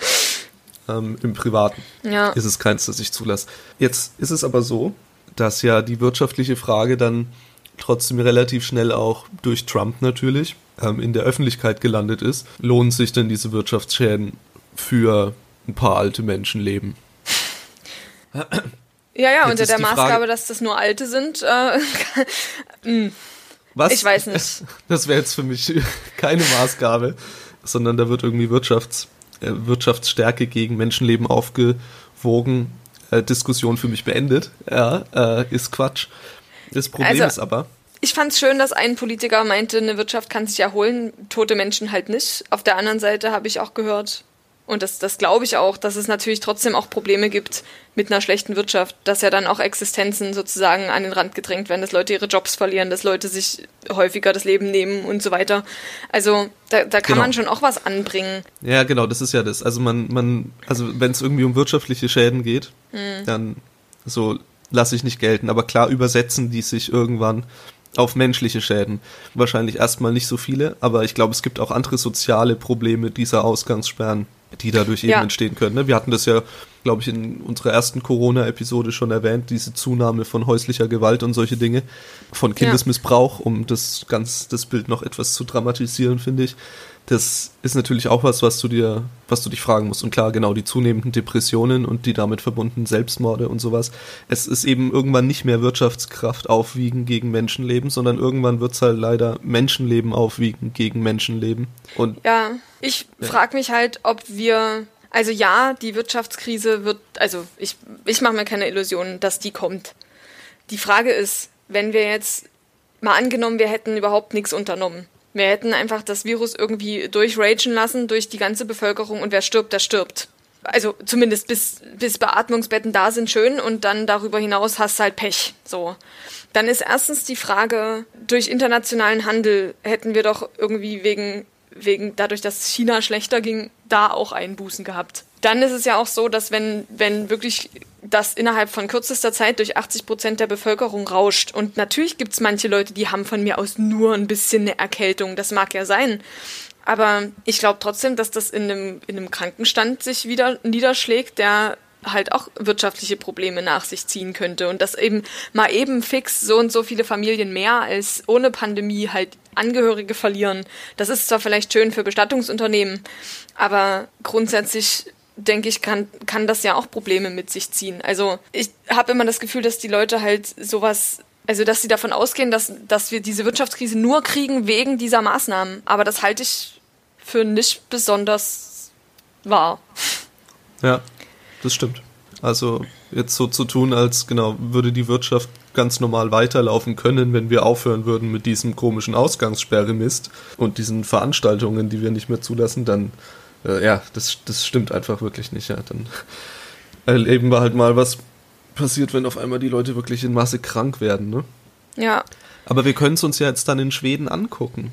Ähm, Im Privaten ja. ist es keins, das ich zulasse. Jetzt ist es aber so, dass ja die wirtschaftliche Frage dann trotzdem relativ schnell auch durch Trump natürlich ähm, in der Öffentlichkeit gelandet ist. Lohnen sich denn diese Wirtschaftsschäden für ein paar alte Menschenleben? Ja, ja, unter der Maßgabe, Frage, dass das nur alte sind. Äh, hm. Was? Ich weiß nicht. Das wäre jetzt für mich keine Maßgabe. sondern da wird irgendwie Wirtschafts, äh, Wirtschaftsstärke gegen Menschenleben aufgewogen. Äh, Diskussion für mich beendet. Ja, äh, ist Quatsch. Das Problem also, ist aber. Ich fand es schön, dass ein Politiker meinte, eine Wirtschaft kann sich erholen, tote Menschen halt nicht. Auf der anderen Seite habe ich auch gehört, und das, das glaube ich auch, dass es natürlich trotzdem auch Probleme gibt mit einer schlechten Wirtschaft, dass ja dann auch Existenzen sozusagen an den Rand gedrängt werden, dass Leute ihre Jobs verlieren, dass Leute sich häufiger das Leben nehmen und so weiter. Also da, da kann genau. man schon auch was anbringen. Ja, genau, das ist ja das. Also man, man, also wenn es irgendwie um wirtschaftliche Schäden geht, mhm. dann so lasse ich nicht gelten. Aber klar übersetzen die sich irgendwann auf menschliche Schäden. Wahrscheinlich erstmal nicht so viele, aber ich glaube, es gibt auch andere soziale Probleme dieser Ausgangssperren die dadurch eben ja. entstehen können. Ne? Wir hatten das ja, glaube ich, in unserer ersten Corona-Episode schon erwähnt, diese Zunahme von häuslicher Gewalt und solche Dinge, von Kindesmissbrauch, um das ganz das Bild noch etwas zu dramatisieren, finde ich das ist natürlich auch was, was du dir, was du dich fragen musst. Und klar, genau, die zunehmenden Depressionen und die damit verbundenen Selbstmorde und sowas. Es ist eben irgendwann nicht mehr Wirtschaftskraft aufwiegen gegen Menschenleben, sondern irgendwann wird es halt leider Menschenleben aufwiegen gegen Menschenleben. Und ja, ich ja. frage mich halt, ob wir also ja, die Wirtschaftskrise wird, also ich, ich mache mir keine Illusionen, dass die kommt. Die Frage ist, wenn wir jetzt mal angenommen, wir hätten überhaupt nichts unternommen. Wir hätten einfach das Virus irgendwie durchragen lassen durch die ganze Bevölkerung und wer stirbt, der stirbt. Also zumindest bis, bis Beatmungsbetten da sind, schön und dann darüber hinaus hast du halt Pech. So. Dann ist erstens die Frage, durch internationalen Handel hätten wir doch irgendwie wegen, wegen dadurch, dass China schlechter ging, da auch Einbußen gehabt. Dann ist es ja auch so, dass wenn, wenn wirklich das innerhalb von kürzester Zeit durch 80 Prozent der Bevölkerung rauscht. Und natürlich gibt es manche Leute, die haben von mir aus nur ein bisschen eine Erkältung. Das mag ja sein. Aber ich glaube trotzdem, dass das in einem, in einem Krankenstand sich wieder niederschlägt, der halt auch wirtschaftliche Probleme nach sich ziehen könnte und dass eben mal eben fix so und so viele Familien mehr als ohne Pandemie halt Angehörige verlieren. Das ist zwar vielleicht schön für Bestattungsunternehmen, aber grundsätzlich denke ich, kann, kann das ja auch Probleme mit sich ziehen. Also ich habe immer das Gefühl, dass die Leute halt sowas, also dass sie davon ausgehen, dass, dass wir diese Wirtschaftskrise nur kriegen wegen dieser Maßnahmen. Aber das halte ich für nicht besonders wahr. Ja, das stimmt. Also jetzt so zu tun, als genau würde die Wirtschaft ganz normal weiterlaufen können, wenn wir aufhören würden mit diesem komischen Ausgangssperre-Mist und diesen Veranstaltungen, die wir nicht mehr zulassen, dann äh, ja, das, das stimmt einfach wirklich nicht. Ja, dann erleben wir halt mal, was passiert, wenn auf einmal die Leute wirklich in Masse krank werden. Ne? Ja. Aber wir können es uns ja jetzt dann in Schweden angucken.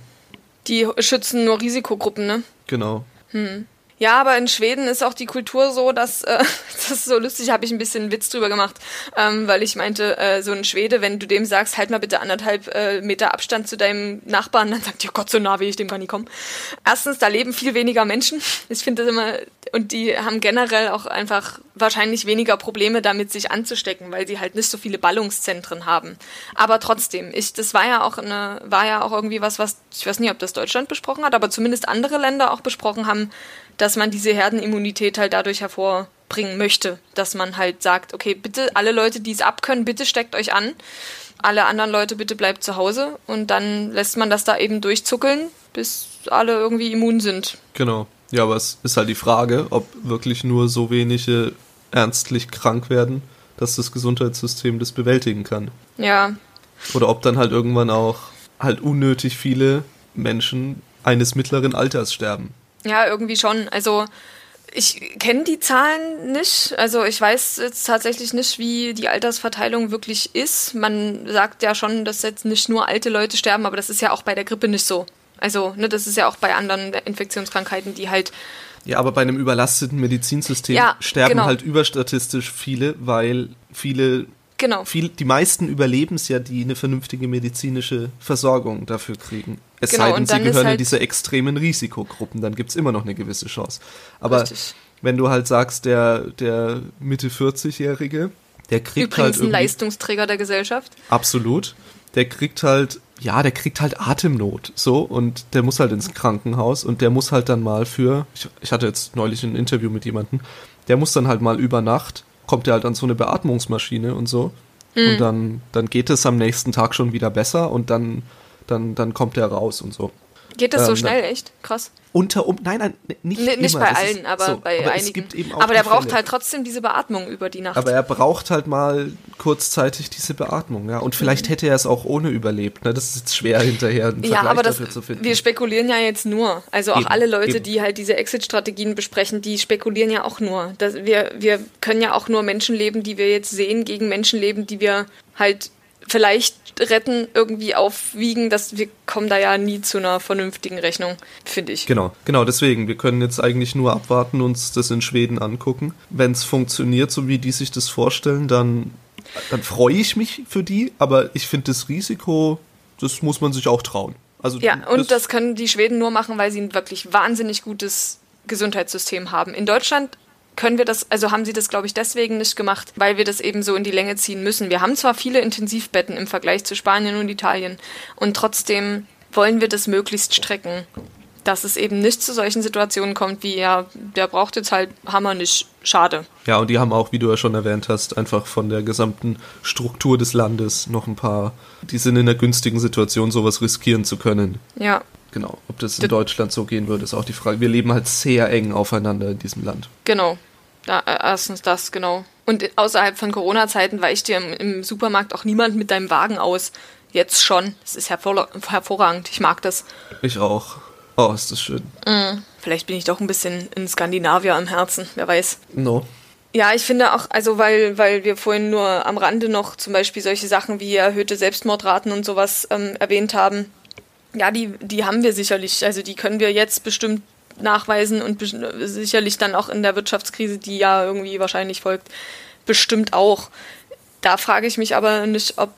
Die schützen nur Risikogruppen, ne? Genau. Hm. Ja, aber in Schweden ist auch die Kultur so, dass äh, das ist so lustig, habe ich ein bisschen Witz drüber gemacht, ähm, weil ich meinte, äh, so ein Schwede, wenn du dem sagst, halt mal bitte anderthalb äh, Meter Abstand zu deinem Nachbarn, dann sagt dir, oh Gott, so nah will ich dem gar nicht kommen. Erstens, da leben viel weniger Menschen. Ich finde das immer, und die haben generell auch einfach wahrscheinlich weniger Probleme damit, sich anzustecken, weil sie halt nicht so viele Ballungszentren haben. Aber trotzdem, ich, das war ja auch eine, war ja auch irgendwie was, was, ich weiß nicht, ob das Deutschland besprochen hat, aber zumindest andere Länder auch besprochen haben, dass man diese Herdenimmunität halt dadurch hervorbringen möchte, dass man halt sagt, okay, bitte alle Leute, die es abkönnen, bitte steckt euch an, alle anderen Leute bitte bleibt zu Hause und dann lässt man das da eben durchzuckeln, bis alle irgendwie immun sind. Genau. Ja, aber es ist halt die Frage, ob wirklich nur so wenige ernstlich krank werden, dass das Gesundheitssystem das bewältigen kann. Ja. Oder ob dann halt irgendwann auch halt unnötig viele Menschen eines mittleren Alters sterben. Ja, irgendwie schon. Also ich kenne die Zahlen nicht. Also ich weiß jetzt tatsächlich nicht, wie die Altersverteilung wirklich ist. Man sagt ja schon, dass jetzt nicht nur alte Leute sterben, aber das ist ja auch bei der Grippe nicht so. Also, ne, das ist ja auch bei anderen Infektionskrankheiten, die halt. Ja, aber bei einem überlasteten Medizinsystem ja, sterben genau. halt überstatistisch viele, weil viele Genau. Viel, die meisten überleben es ja, die eine vernünftige medizinische Versorgung dafür kriegen. Es genau, sei denn, sie gehören halt in diese extremen Risikogruppen, dann gibt es immer noch eine gewisse Chance. Aber Richtig. wenn du halt sagst, der, der Mitte 40-Jährige, der kriegt Übrigens halt. ein Leistungsträger der Gesellschaft. Absolut. Der kriegt halt, ja, der kriegt halt Atemnot, so, und der muss halt ins Krankenhaus und der muss halt dann mal für, ich, ich hatte jetzt neulich ein Interview mit jemandem, der muss dann halt mal über Nacht kommt er halt an so eine Beatmungsmaschine und so. Mhm. Und dann, dann geht es am nächsten Tag schon wieder besser und dann, dann, dann kommt er raus und so. Geht das so Ähm, schnell, echt? Krass. Unter um, nein, nein, nicht, Nee, nicht immer. bei Das allen, ist aber so. bei aber einigen. Es gibt eben auch aber der braucht Fälle. halt trotzdem diese Beatmung über die Nacht. Aber er braucht halt mal kurzzeitig diese Beatmung, ja. Und vielleicht hätte er es auch ohne überlebt. Ne? Das ist jetzt schwer hinterher einen ja, Vergleich aber das, dafür zu finden. wir spekulieren ja jetzt nur. Also auch Eben, alle Leute, eben. die halt diese Exit-Strategien besprechen, die spekulieren ja auch nur. Das, wir, wir können ja auch nur Menschenleben, die wir jetzt sehen, gegen Menschenleben, die wir halt vielleicht retten, irgendwie aufwiegen. Das, wir kommen da ja nie zu einer vernünftigen Rechnung, finde ich. Genau, genau, deswegen. Wir können jetzt eigentlich nur abwarten, uns das in Schweden angucken. Wenn es funktioniert, so wie die sich das vorstellen, dann, dann freue ich mich für die, aber ich finde das Risiko, das muss man sich auch trauen. Also Ja, und das können die Schweden nur machen, weil sie ein wirklich wahnsinnig gutes Gesundheitssystem haben. In Deutschland können wir das, also haben sie das, glaube ich, deswegen nicht gemacht, weil wir das eben so in die Länge ziehen müssen. Wir haben zwar viele Intensivbetten im Vergleich zu Spanien und Italien und trotzdem wollen wir das möglichst strecken, dass es eben nicht zu solchen Situationen kommt wie, ja, der braucht jetzt halt Hammer nicht, schade. Ja, und die haben auch, wie du ja schon erwähnt hast, einfach von der gesamten Struktur des Landes noch ein paar, die sind in einer günstigen Situation, sowas riskieren zu können. Ja, Genau. Ob das in D- Deutschland so gehen würde, ist auch die Frage. Wir leben halt sehr eng aufeinander in diesem Land. Genau. Da, äh, erstens das, genau. Und außerhalb von Corona-Zeiten weicht dir im, im Supermarkt auch niemand mit deinem Wagen aus. Jetzt schon. Das ist hervor hervorragend. Ich mag das. Ich auch. Oh, ist das schön. Vielleicht bin ich doch ein bisschen in Skandinavier am Herzen. Wer weiß. No. Ja, ich finde auch, also weil, weil wir vorhin nur am Rande noch zum Beispiel solche Sachen wie erhöhte Selbstmordraten und sowas ähm, erwähnt haben. Ja, die, die haben wir sicherlich. Also die können wir jetzt bestimmt nachweisen und sicherlich dann auch in der Wirtschaftskrise, die ja irgendwie wahrscheinlich folgt, bestimmt auch. Da frage ich mich aber nicht, ob,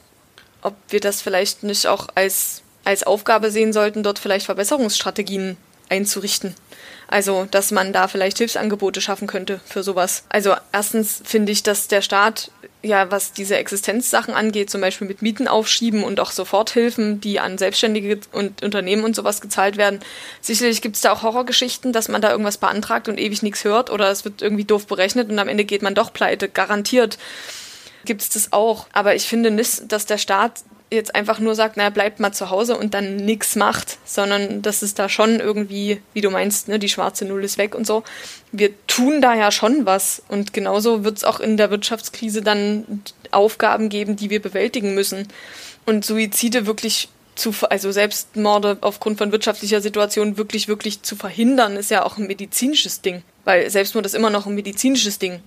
ob wir das vielleicht nicht auch als, als Aufgabe sehen sollten, dort vielleicht Verbesserungsstrategien einzurichten. Also, dass man da vielleicht Hilfsangebote schaffen könnte für sowas. Also, erstens finde ich, dass der Staat, ja, was diese Existenzsachen angeht, zum Beispiel mit Mieten aufschieben und auch Soforthilfen, die an Selbstständige und Unternehmen und sowas gezahlt werden. Sicherlich gibt es da auch Horrorgeschichten, dass man da irgendwas beantragt und ewig nichts hört oder es wird irgendwie doof berechnet und am Ende geht man doch pleite. Garantiert gibt es das auch. Aber ich finde nicht, dass der Staat jetzt einfach nur sagt, naja, bleibt mal zu Hause und dann nichts macht, sondern dass es da schon irgendwie, wie du meinst, ne, die schwarze Null ist weg und so. Wir tun da ja schon was und genauso wird es auch in der Wirtschaftskrise dann Aufgaben geben, die wir bewältigen müssen. Und Suizide wirklich zu, also Selbstmorde aufgrund von wirtschaftlicher Situation wirklich, wirklich zu verhindern, ist ja auch ein medizinisches Ding. Weil Selbstmord ist immer noch ein medizinisches Ding.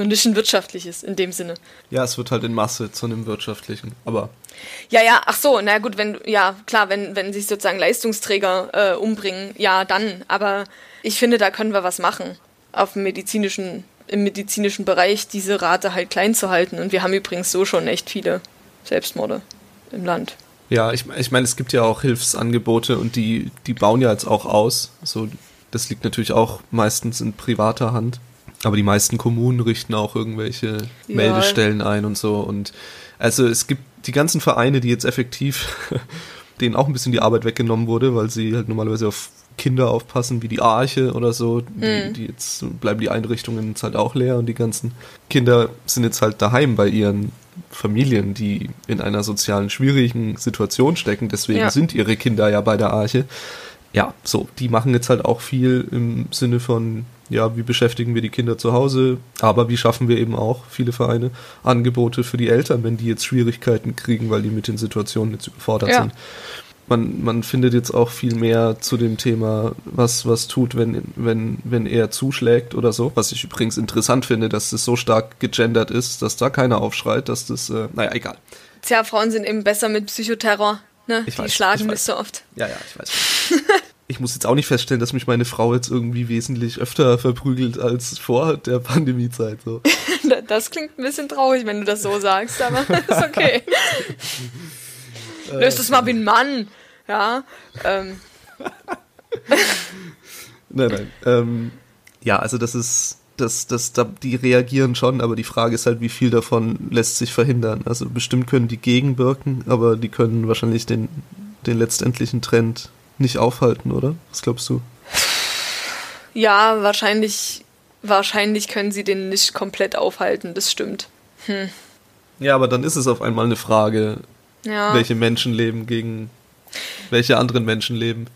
Nur nicht ein wirtschaftliches in dem Sinne. Ja, es wird halt in Masse zu einem wirtschaftlichen. Aber Ja, ja, ach so, na gut, wenn, ja, klar, wenn, wenn sich sozusagen Leistungsträger äh, umbringen, ja, dann. Aber ich finde, da können wir was machen. Auf dem medizinischen, im medizinischen Bereich diese Rate halt klein zu halten. Und wir haben übrigens so schon echt viele Selbstmorde im Land. ja, ich, ich meine, es gibt ja auch Hilfsangebote und die, die bauen ja jetzt auch aus. So, das liegt natürlich auch meistens in privater Hand. Aber die meisten Kommunen richten auch irgendwelche Ja. Meldestellen ein und so. Und also es gibt die ganzen Vereine, die jetzt effektiv, denen auch ein bisschen die Arbeit weggenommen wurde, weil sie halt normalerweise auf Kinder aufpassen, wie die Arche oder so. Die, die jetzt bleiben die Einrichtungen jetzt halt auch leer und die ganzen Kinder sind jetzt halt daheim bei ihren Familien, die in einer sozialen schwierigen Situation stecken. Deswegen Ja. sind ihre Kinder ja bei der Arche. Ja, so, die machen jetzt halt auch viel im Sinne von, ja, wie beschäftigen wir die Kinder zu Hause, aber wie schaffen wir eben auch, viele Vereine, Angebote für die Eltern, wenn die jetzt Schwierigkeiten kriegen, weil die mit den Situationen jetzt überfordert Ja. sind. Man, man findet jetzt auch viel mehr zu dem Thema, was, was tut, wenn, wenn, wenn er zuschlägt oder so. Was ich übrigens interessant finde, dass das so stark gegendert ist, dass da keiner aufschreit, dass das, äh, naja, egal. Tja, Frauen sind eben besser mit Psychoterror. Ne? Ich Die weiß, schlagen ich nicht weiß. so oft. Ja, ja, ich weiß. Ich muss jetzt auch nicht feststellen, dass mich meine Frau jetzt irgendwie wesentlich öfter verprügelt als vor der Pandemiezeit. So. Das klingt ein bisschen traurig, wenn du das so sagst, aber ist okay. Löst es mal wie ein Mann. Ja. Ähm, Nein, nein. Ähm, ja, also das ist, das, das, da, die reagieren schon, aber die Frage ist halt, wie viel davon lässt sich verhindern. Also bestimmt können die gegenwirken, aber die können wahrscheinlich den, den letztendlichen Trend nicht aufhalten, oder? Was glaubst du? ja, wahrscheinlich, wahrscheinlich können sie den nicht komplett aufhalten, das stimmt. Ja, aber dann ist es auf einmal eine Frage, Ja. welche Menschen leben gegen welche anderen Menschen leben.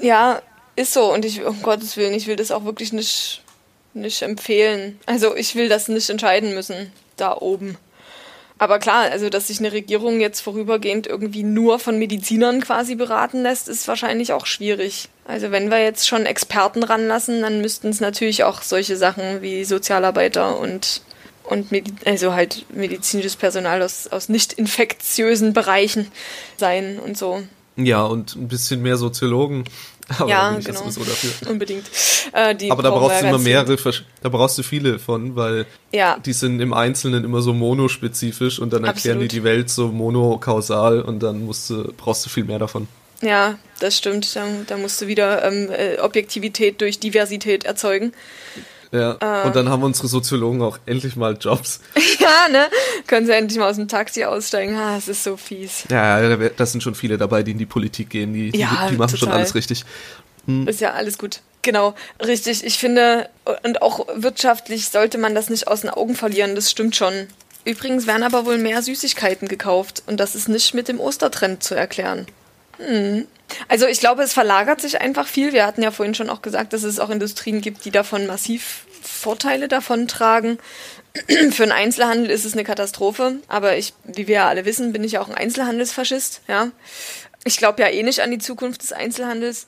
Ja, ist so. Und ich, um Gottes Willen, ich will das auch wirklich nicht, nicht empfehlen. Also ich will das nicht entscheiden müssen, da oben. Aber klar, also dass sich eine Regierung jetzt vorübergehend irgendwie nur von Medizinern quasi beraten lässt, ist wahrscheinlich auch schwierig. Also wenn wir jetzt schon Experten ranlassen, dann müssten es natürlich auch solche Sachen wie Sozialarbeiter und und also halt medizinisches Personal aus, aus nicht infektiösen Bereichen sein und so. Ja, und ein bisschen mehr Soziologen. Aber ja, genau. Unbedingt. Äh, Aber da brauchst du immer mehrere, da brauchst du viele von, weil ja. die sind im Einzelnen immer so monospezifisch und dann erklären Absolut. die die Welt so monokausal und dann musst du, brauchst du viel mehr davon. Ja, das stimmt. Da, da musst du wieder ähm, äh, Objektivität durch Diversität erzeugen. Ja, äh, und dann haben unsere Soziologen auch endlich mal Jobs. ja, ne? Können sie endlich mal aus dem Taxi aussteigen. Ah, es ist so fies. Ja, da sind schon viele dabei, die in die Politik gehen. Die, ja, die, die machen total. schon alles richtig. Hm. Ist ja alles gut. Genau, richtig. Ich finde, und auch wirtschaftlich sollte man das nicht aus den Augen verlieren. Das stimmt schon. Übrigens werden aber wohl mehr Süßigkeiten gekauft. Und das ist nicht mit dem Ostertrend zu erklären. Hm. Also ich glaube, es verlagert sich einfach viel. Wir hatten ja vorhin schon auch gesagt, dass es auch Industrien gibt, die davon massiv Vorteile davon tragen. Für einen Einzelhandel ist es eine Katastrophe, aber ich, wie wir ja alle wissen, bin ich ja auch ein Einzelhandelsfaschist. Ja, ich glaube ja eh nicht an die Zukunft des Einzelhandels.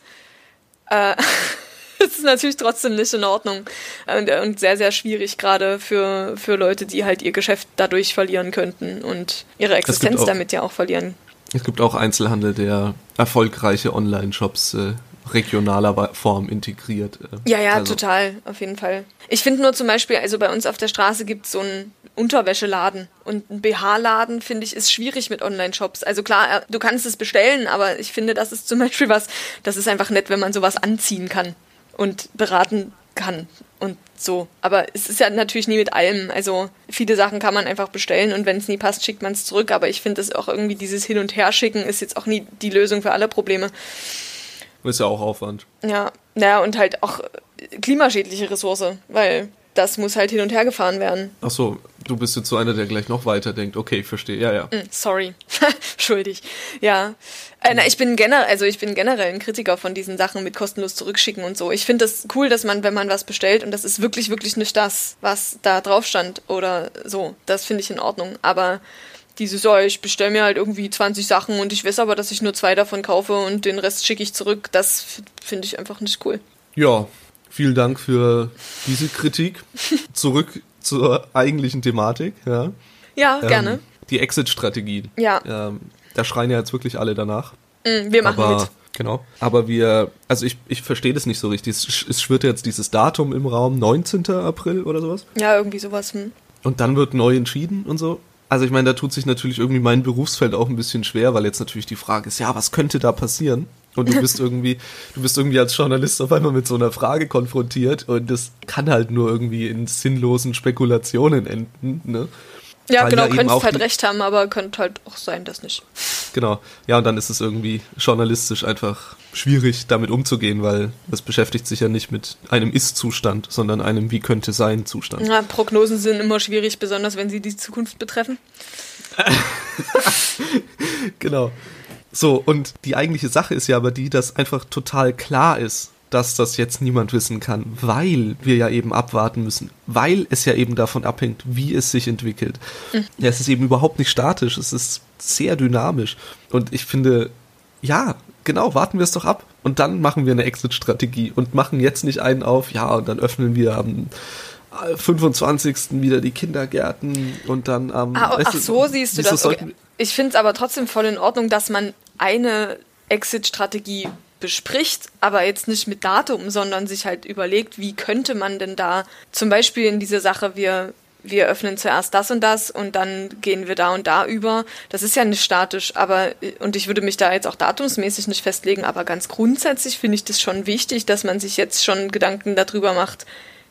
Äh, es ist natürlich trotzdem nicht in Ordnung und, und, sehr, sehr schwierig, gerade für, für Leute, die halt ihr Geschäft dadurch verlieren könnten und ihre Existenz damit ja auch verlieren es gibt auch Einzelhandel, der erfolgreiche Online-Shops äh, regionaler Form integriert. Äh. Ja, ja, also. total, auf jeden Fall. Ich finde nur zum Beispiel, also bei uns auf der Straße gibt es so einen Unterwäscheladen und ein BH-Laden, finde ich, ist schwierig mit Online-Shops. Also klar, äh, du kannst es bestellen, aber ich finde, das ist zum Beispiel was, das ist einfach nett, wenn man sowas anziehen kann und beraten kann und so. Aber es ist ja natürlich nie mit allem. Also viele Sachen kann man einfach bestellen und wenn es nie passt, schickt man es zurück. Aber ich finde, das auch irgendwie dieses Hin- und Herschicken ist jetzt auch nie die Lösung für alle Probleme. Ist ja auch Aufwand. Ja, naja, und halt auch klimaschädliche Ressource, weil das muss halt hin und her gefahren werden. Ach so, du bist jetzt so einer, der gleich noch weiter denkt. Okay, ich verstehe. Ja, ja. Mm, sorry, schuldig. Ja, äh, na, ich bin generell, also ich bin generell ein Kritiker von diesen Sachen mit kostenlos zurückschicken und so. Ich finde das cool, dass man, wenn man was bestellt und das ist wirklich, wirklich nicht das, was da drauf stand oder so, das finde ich in Ordnung. Aber dieses, so, ich bestelle mir halt irgendwie 20 Sachen und ich weiß aber, dass ich nur zwei davon kaufe und den Rest schicke ich zurück, das finde ich einfach nicht cool. Ja, Vielen Dank für diese Kritik. Zurück zur eigentlichen Thematik. Ja, ja ähm, gerne. Die Exit-Strategien. Ja. Ähm, da schreien ja jetzt wirklich alle danach. Mm, wir machen Aber, mit. Genau. Aber wir, also ich, ich verstehe das nicht so richtig. Es, es schwirrt jetzt dieses Datum im Raum, 19. April oder sowas. Ja, irgendwie sowas. Hm. Und dann wird neu entschieden und so. Also ich meine, da tut sich natürlich irgendwie mein Berufsfeld auch ein bisschen schwer, weil jetzt natürlich die Frage ist, ja, was könnte da passieren? Und du bist irgendwie, du bist irgendwie als Journalist auf einmal mit so einer Frage konfrontiert und das kann halt nur irgendwie in sinnlosen Spekulationen enden, ne? Ja, Weil genau, ja könntest halt recht haben, aber könnte halt auch sein, dass nicht. Genau. Ja, und dann ist es irgendwie journalistisch einfach schwierig, damit umzugehen, weil es beschäftigt sich ja nicht mit einem Ist-Zustand, sondern einem Wie könnte sein Zustand. Ja, Prognosen sind immer schwierig, besonders wenn sie die Zukunft betreffen. genau. So, und die eigentliche Sache ist ja aber die, dass einfach total klar ist, dass das jetzt niemand wissen kann, weil wir ja eben abwarten müssen, weil es ja eben davon abhängt, wie es sich entwickelt. Mhm. Ja, es ist eben überhaupt nicht statisch, es ist sehr dynamisch. Und ich finde, ja, genau, warten wir es doch ab. Und dann machen wir eine Exit-Strategie und machen jetzt nicht einen auf, ja, und dann öffnen wir am 25. wieder die Kindergärten und dann am. Ah, ach so, siehst du das. Okay. Ich finde es aber trotzdem voll in Ordnung, dass man eine Exit-Strategie bespricht, aber jetzt nicht mit Datum, sondern sich halt überlegt, wie könnte man denn da zum Beispiel in diese Sache, wir, wir öffnen zuerst das und das und dann gehen wir da und da über. Das ist ja nicht statisch, aber und ich würde mich da jetzt auch datumsmäßig nicht festlegen, aber ganz grundsätzlich finde ich das schon wichtig, dass man sich jetzt schon Gedanken darüber macht,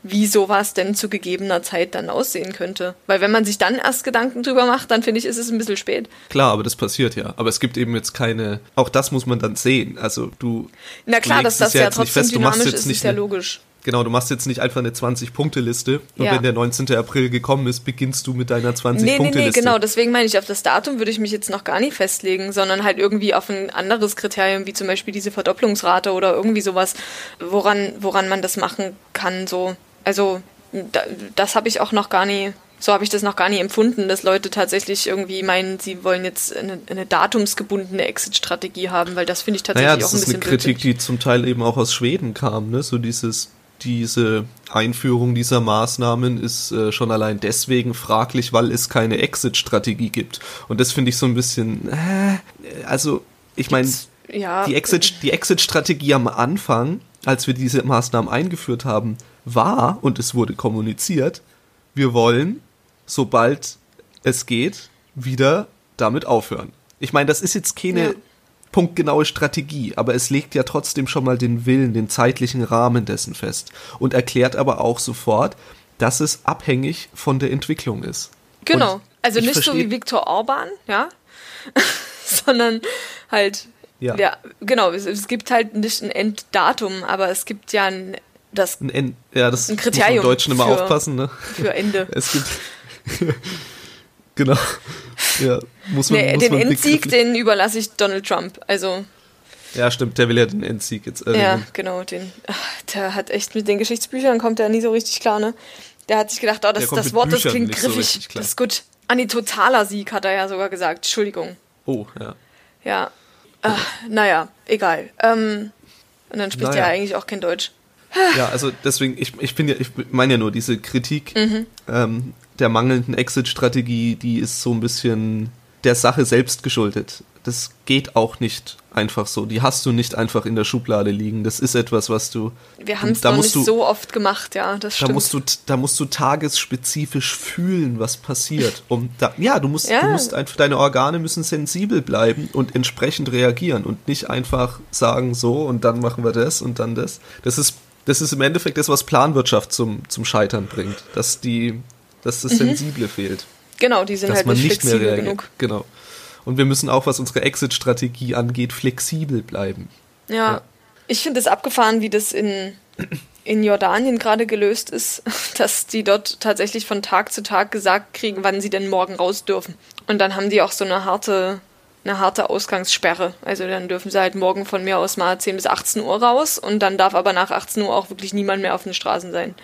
wie sowas denn zu gegebener Zeit dann aussehen könnte. Weil wenn man sich dann erst Gedanken drüber macht, dann finde ich, ist es ein bisschen spät. Klar, aber das passiert ja. Aber es gibt eben jetzt keine, auch das muss man dann sehen. Also du. Na klar, dass das ja, trotzdem fest. dynamisch ist, ist ja logisch. Genau, du machst jetzt nicht einfach eine 20-Punkte-Liste und Ja. wenn der 19. April gekommen ist, beginnst du mit deiner Nee, nee, 20-Punkte-Liste. nee, genau. Deswegen meine ich, auf das Datum würde ich mich jetzt noch gar nicht festlegen, sondern halt irgendwie auf ein anderes Kriterium, wie zum Beispiel diese Verdopplungsrate oder irgendwie sowas, woran, woran man das machen kann. So. Also, da, das habe ich auch noch gar nie, so habe ich das noch gar nie empfunden, dass Leute tatsächlich irgendwie meinen, sie wollen jetzt eine, eine datumsgebundene Exit-Strategie haben, weil das finde ich tatsächlich Naja, auch das ein ist eine bisschen Kritik, die zum Teil eben auch aus Schweden kam, ne? So dieses, diese Einführung dieser Maßnahmen ist äh, schon allein deswegen fraglich, weil es keine Exit-Strategie gibt. Und das finde ich so ein bisschen, äh, also ich meine, Ja, die Exit, die Exit-Strategie am Anfang, als wir diese Maßnahmen eingeführt haben, war, und es wurde kommuniziert, wir wollen, sobald es geht, wieder damit aufhören. Ich meine, das ist jetzt keine Ja. punktgenaue Strategie, aber es legt ja trotzdem schon mal den Willen, den zeitlichen Rahmen dessen fest und erklärt aber auch sofort, dass es abhängig von der Entwicklung ist. Genau. Und Also ich nicht so wie Viktor Orban, ja, sondern halt, Ja. ja, genau, es, es gibt halt nicht ein Enddatum, aber es gibt ja ein, das Ein, En- ja, das Ein muss man im Kriterium Deutschen immer für- aufpassen, ne? für Ende. Es gibt. genau. Ja, muss man, Nee, muss den man Endsieg, den überlasse ich Donald Trump. Also, Ja, stimmt, der will ja den Endsieg jetzt ja, erringen. genau, den, ach, der hat echt mit den Geschichtsbüchern kommt er nie so richtig klar, ne? Der hat sich gedacht, oh, das, das Wort, das klingt so griffig, klar. das ist gut. Ah, nee, totaler Sieg hat er ja sogar gesagt, Entschuldigung. Oh, ja. Ja, ach, naja, egal. Ähm, und dann spricht Naja. er eigentlich auch kein Deutsch. Ja, also deswegen, ich, ich bin ja, ich meine ja nur, diese Kritik Mhm. ähm, der mangelnden Exit-Strategie, die ist so ein bisschen der Sache selbst geschuldet. Das geht auch nicht einfach so. Die hast du nicht einfach in der Schublade liegen. Das ist etwas, was du. Wir haben es da nicht du- so oft gemacht, ja, das Da stimmt. musst du, da musst du tagesspezifisch fühlen, was passiert. Um da, ja, du musst, Ja. du musst einfach, deine Organe müssen sensibel bleiben und entsprechend reagieren und nicht einfach sagen so und dann machen wir das und dann das. Das ist, das ist im Endeffekt das, was Planwirtschaft zum, zum Scheitern bringt. Dass die, dass das Sensible fehlt. genau, die sind Dass halt man nicht mehr flexibel reagiert. genug. Genau. Und wir müssen auch, was unsere Exit-Strategie angeht, flexibel bleiben. Ja. Ja. Ich finde es abgefahren, wie das in, in Jordanien gerade gelöst ist, dass die dort tatsächlich von Tag zu Tag gesagt kriegen, wann sie denn morgen raus dürfen. Und dann haben die auch so eine harte, eine harte Ausgangssperre. Also dann dürfen sie halt morgen von mir aus mal 10 bis 18 Uhr raus und dann darf aber nach 18 Uhr auch wirklich niemand mehr auf den Straßen sein.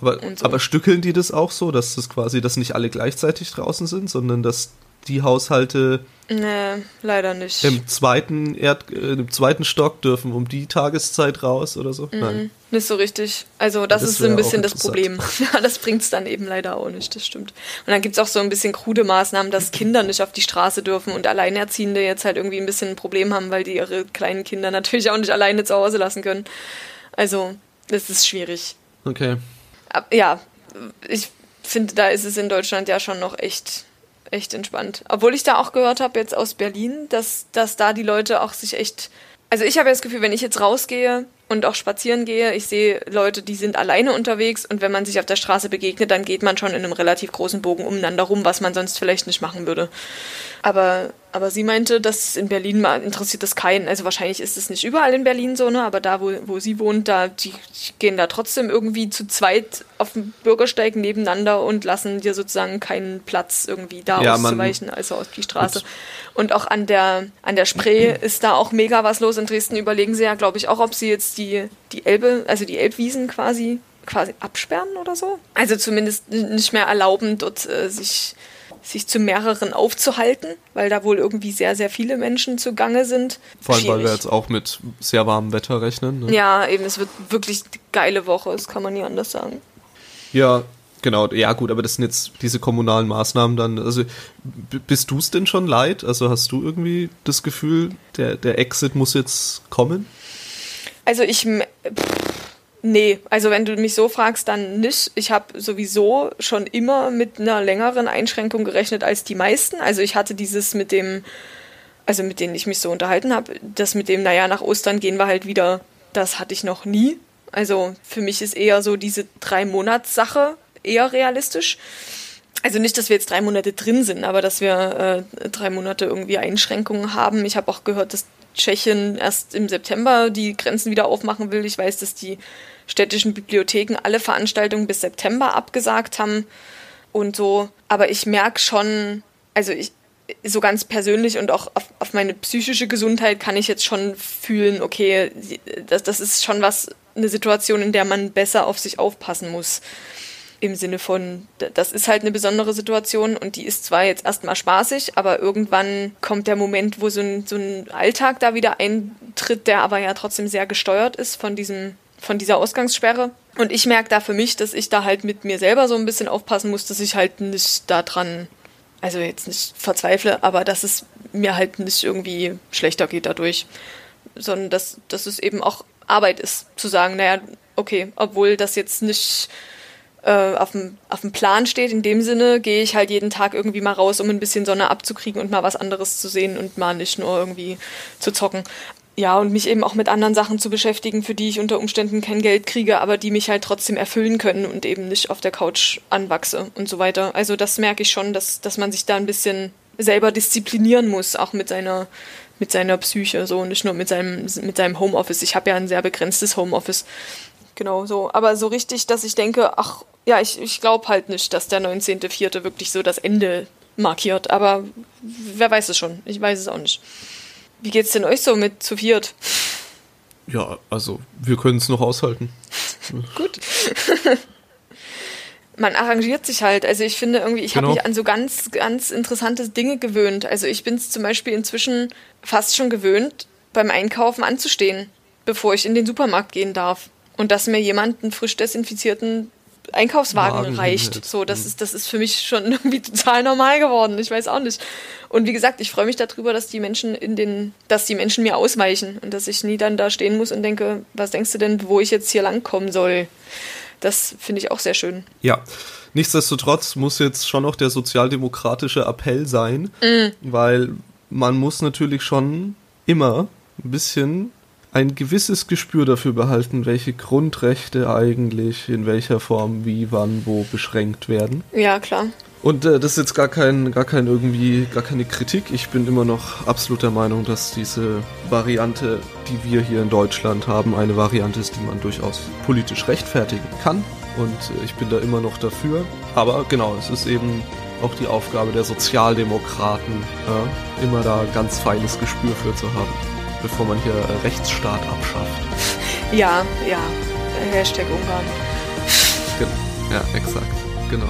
Aber, so. aber stückeln die das auch so, dass das quasi, dass nicht alle gleichzeitig draußen sind, sondern dass die Haushalte Nee, leider nicht. im zweiten Erd, äh, im zweiten Stock dürfen um die Tageszeit raus oder so? Nein. Nicht so richtig. Also das, Das ist so ein bisschen das. Problem. Ja, das bringt es dann eben leider auch nicht, das stimmt. Und dann gibt es auch so ein bisschen krude Maßnahmen, dass Kinder nicht auf die Straße dürfen und Alleinerziehende jetzt halt irgendwie ein bisschen ein Problem haben, weil die ihre kleinen Kinder natürlich auch nicht alleine zu Hause lassen können. Also, das ist schwierig. Okay. Ab- Ja, ich finde, da ist es in Deutschland ja schon noch echt, echt entspannt. Obwohl ich da auch gehört habe, jetzt aus Berlin, dass, dass da die Leute auch sich echt. Also ich habe ja das Gefühl, wenn ich jetzt rausgehe und auch spazieren gehe, ich sehe Leute, die sind alleine unterwegs und wenn man sich auf der Straße begegnet, dann geht man schon in einem relativ großen Bogen umeinander rum, was man sonst vielleicht nicht machen würde. Aber, aber sie meinte, dass in Berlin mal interessiert das keinen. Also wahrscheinlich ist es nicht überall in Berlin so, ne? Aber da, wo, wo sie wohnt, da die, die gehen da trotzdem irgendwie zu zweit auf dem Bürgersteig nebeneinander und lassen dir sozusagen keinen Platz irgendwie da Ja, man- auszuweichen, also auf die Straße. Und auch an der an der Spree ist da auch mega was los. In Dresden überlegen sie ja, glaube ich, auch, ob sie jetzt die, die Elbe, also die Elbwiesen quasi quasi absperren oder so. Also zumindest nicht mehr erlauben, dort äh, sich sich zu mehreren aufzuhalten, weil da wohl irgendwie sehr, sehr viele Menschen zugange sind. Vor allem, weil wir Schwierig. jetzt auch mit sehr warmem Wetter rechnen. Ne? Ja, eben, es wird wirklich eine geile Woche, das kann man nie anders sagen. Ja, genau. Ja, gut, aber das sind jetzt diese kommunalen Maßnahmen dann. Also, bist du es denn schon leid? Also, hast du irgendwie das Gefühl, der, der Exit muss jetzt kommen? Also ich, pff, nee, also wenn du mich so fragst, dann nicht. Ich habe sowieso schon immer mit einer längeren Einschränkung gerechnet als die meisten. Also ich hatte dieses mit dem, also mit denen ich mich so unterhalten habe, das mit dem, naja, nach Ostern gehen wir halt wieder, das hatte ich noch nie. Also für mich ist eher so diese drei Monats-Sache eher realistisch. Also nicht, dass wir jetzt drei Monate drin sind, aber dass wir äh, drei Monate irgendwie Einschränkungen haben. Ich habe auch gehört, dass Tschechien erst im September die Grenzen wieder aufmachen will. Ich weiß, dass die städtischen Bibliotheken alle Veranstaltungen bis September abgesagt haben und so. Aber ich merke schon, also ich, so ganz persönlich und auch auf, auf, meine psychische Gesundheit kann ich jetzt schon fühlen, okay, das, das ist schon was, eine Situation, in der man besser auf sich aufpassen muss. Im Sinne von, das ist halt eine besondere Situation und die ist zwar jetzt erstmal spaßig, aber irgendwann kommt der Moment, wo so ein, so ein Alltag da wieder eintritt, der aber ja trotzdem sehr gesteuert ist von diesem, von dieser Ausgangssperre. Und ich merke da für mich, dass ich da halt mit mir selber so ein bisschen aufpassen muss, dass ich halt nicht daran also jetzt nicht verzweifle, aber dass es mir halt nicht irgendwie schlechter geht dadurch, sondern dass, dass es eben auch Arbeit ist, zu sagen, naja, okay, obwohl das jetzt nicht äh, auf, dem, auf dem Plan steht, in dem Sinne gehe ich halt jeden Tag irgendwie mal raus, um ein bisschen Sonne abzukriegen und mal was anderes zu sehen und mal nicht nur irgendwie zu zocken ja, und mich eben auch mit anderen Sachen zu beschäftigen, für die ich unter Umständen kein Geld kriege, aber die mich halt trotzdem erfüllen können und eben nicht auf der Couch anwachse und so weiter. Also das merke ich schon, dass, dass man sich da ein bisschen selber disziplinieren muss, auch mit seiner, mit seiner Psyche, so nicht nur mit seinem, mit seinem Homeoffice. Ich habe ja ein sehr begrenztes Homeoffice. Genau so. Aber so richtig, dass ich denke, ach, ja, ich, ich glaube halt nicht, dass der 19.04. wirklich so das Ende markiert. Aber wer weiß es schon? Ich weiß es auch nicht. Wie geht's denn euch so mit zu viert? Ja, also wir können es noch aushalten. Gut. Man arrangiert sich halt. Also ich finde irgendwie, ich genau. habe mich an so ganz, ganz interessante Dinge gewöhnt. Also ich bin es zum Beispiel inzwischen fast schon gewöhnt, beim Einkaufen anzustehen, bevor ich in den Supermarkt gehen darf. Und dass mir jemand einen frisch desinfizierten Einkaufswagen Wagen reicht. Halt. So, das mhm. ist, das ist für mich schon irgendwie total normal geworden. Ich weiß auch nicht. Und wie gesagt, ich freue mich darüber, dass die Menschen in den, dass die Menschen mir ausweichen und dass ich nie dann da stehen muss und denke, was denkst du denn, wo ich jetzt hier langkommen soll? Das finde ich auch sehr schön. Ja. Nichtsdestotrotz muss jetzt schon noch der sozialdemokratische Appell sein, mm. weil man muss natürlich schon immer ein bisschen ein gewisses Gespür dafür behalten, welche Grundrechte eigentlich in welcher Form, wie, wann, wo beschränkt werden. Ja, klar. Und äh, das ist jetzt gar kein, gar kein irgendwie, gar keine Kritik. Ich bin immer noch absolut der Meinung, dass diese Variante, die wir hier in Deutschland haben, eine Variante ist, die man durchaus politisch rechtfertigen kann. Und äh, ich bin da immer noch dafür. Aber genau, es ist eben auch die Aufgabe der Sozialdemokraten, äh, immer da ganz feines Gespür für zu haben bevor man hier äh, Rechtsstaat abschafft. Ja, ja. Hashtag Ungarn. Ja, exakt. Genau.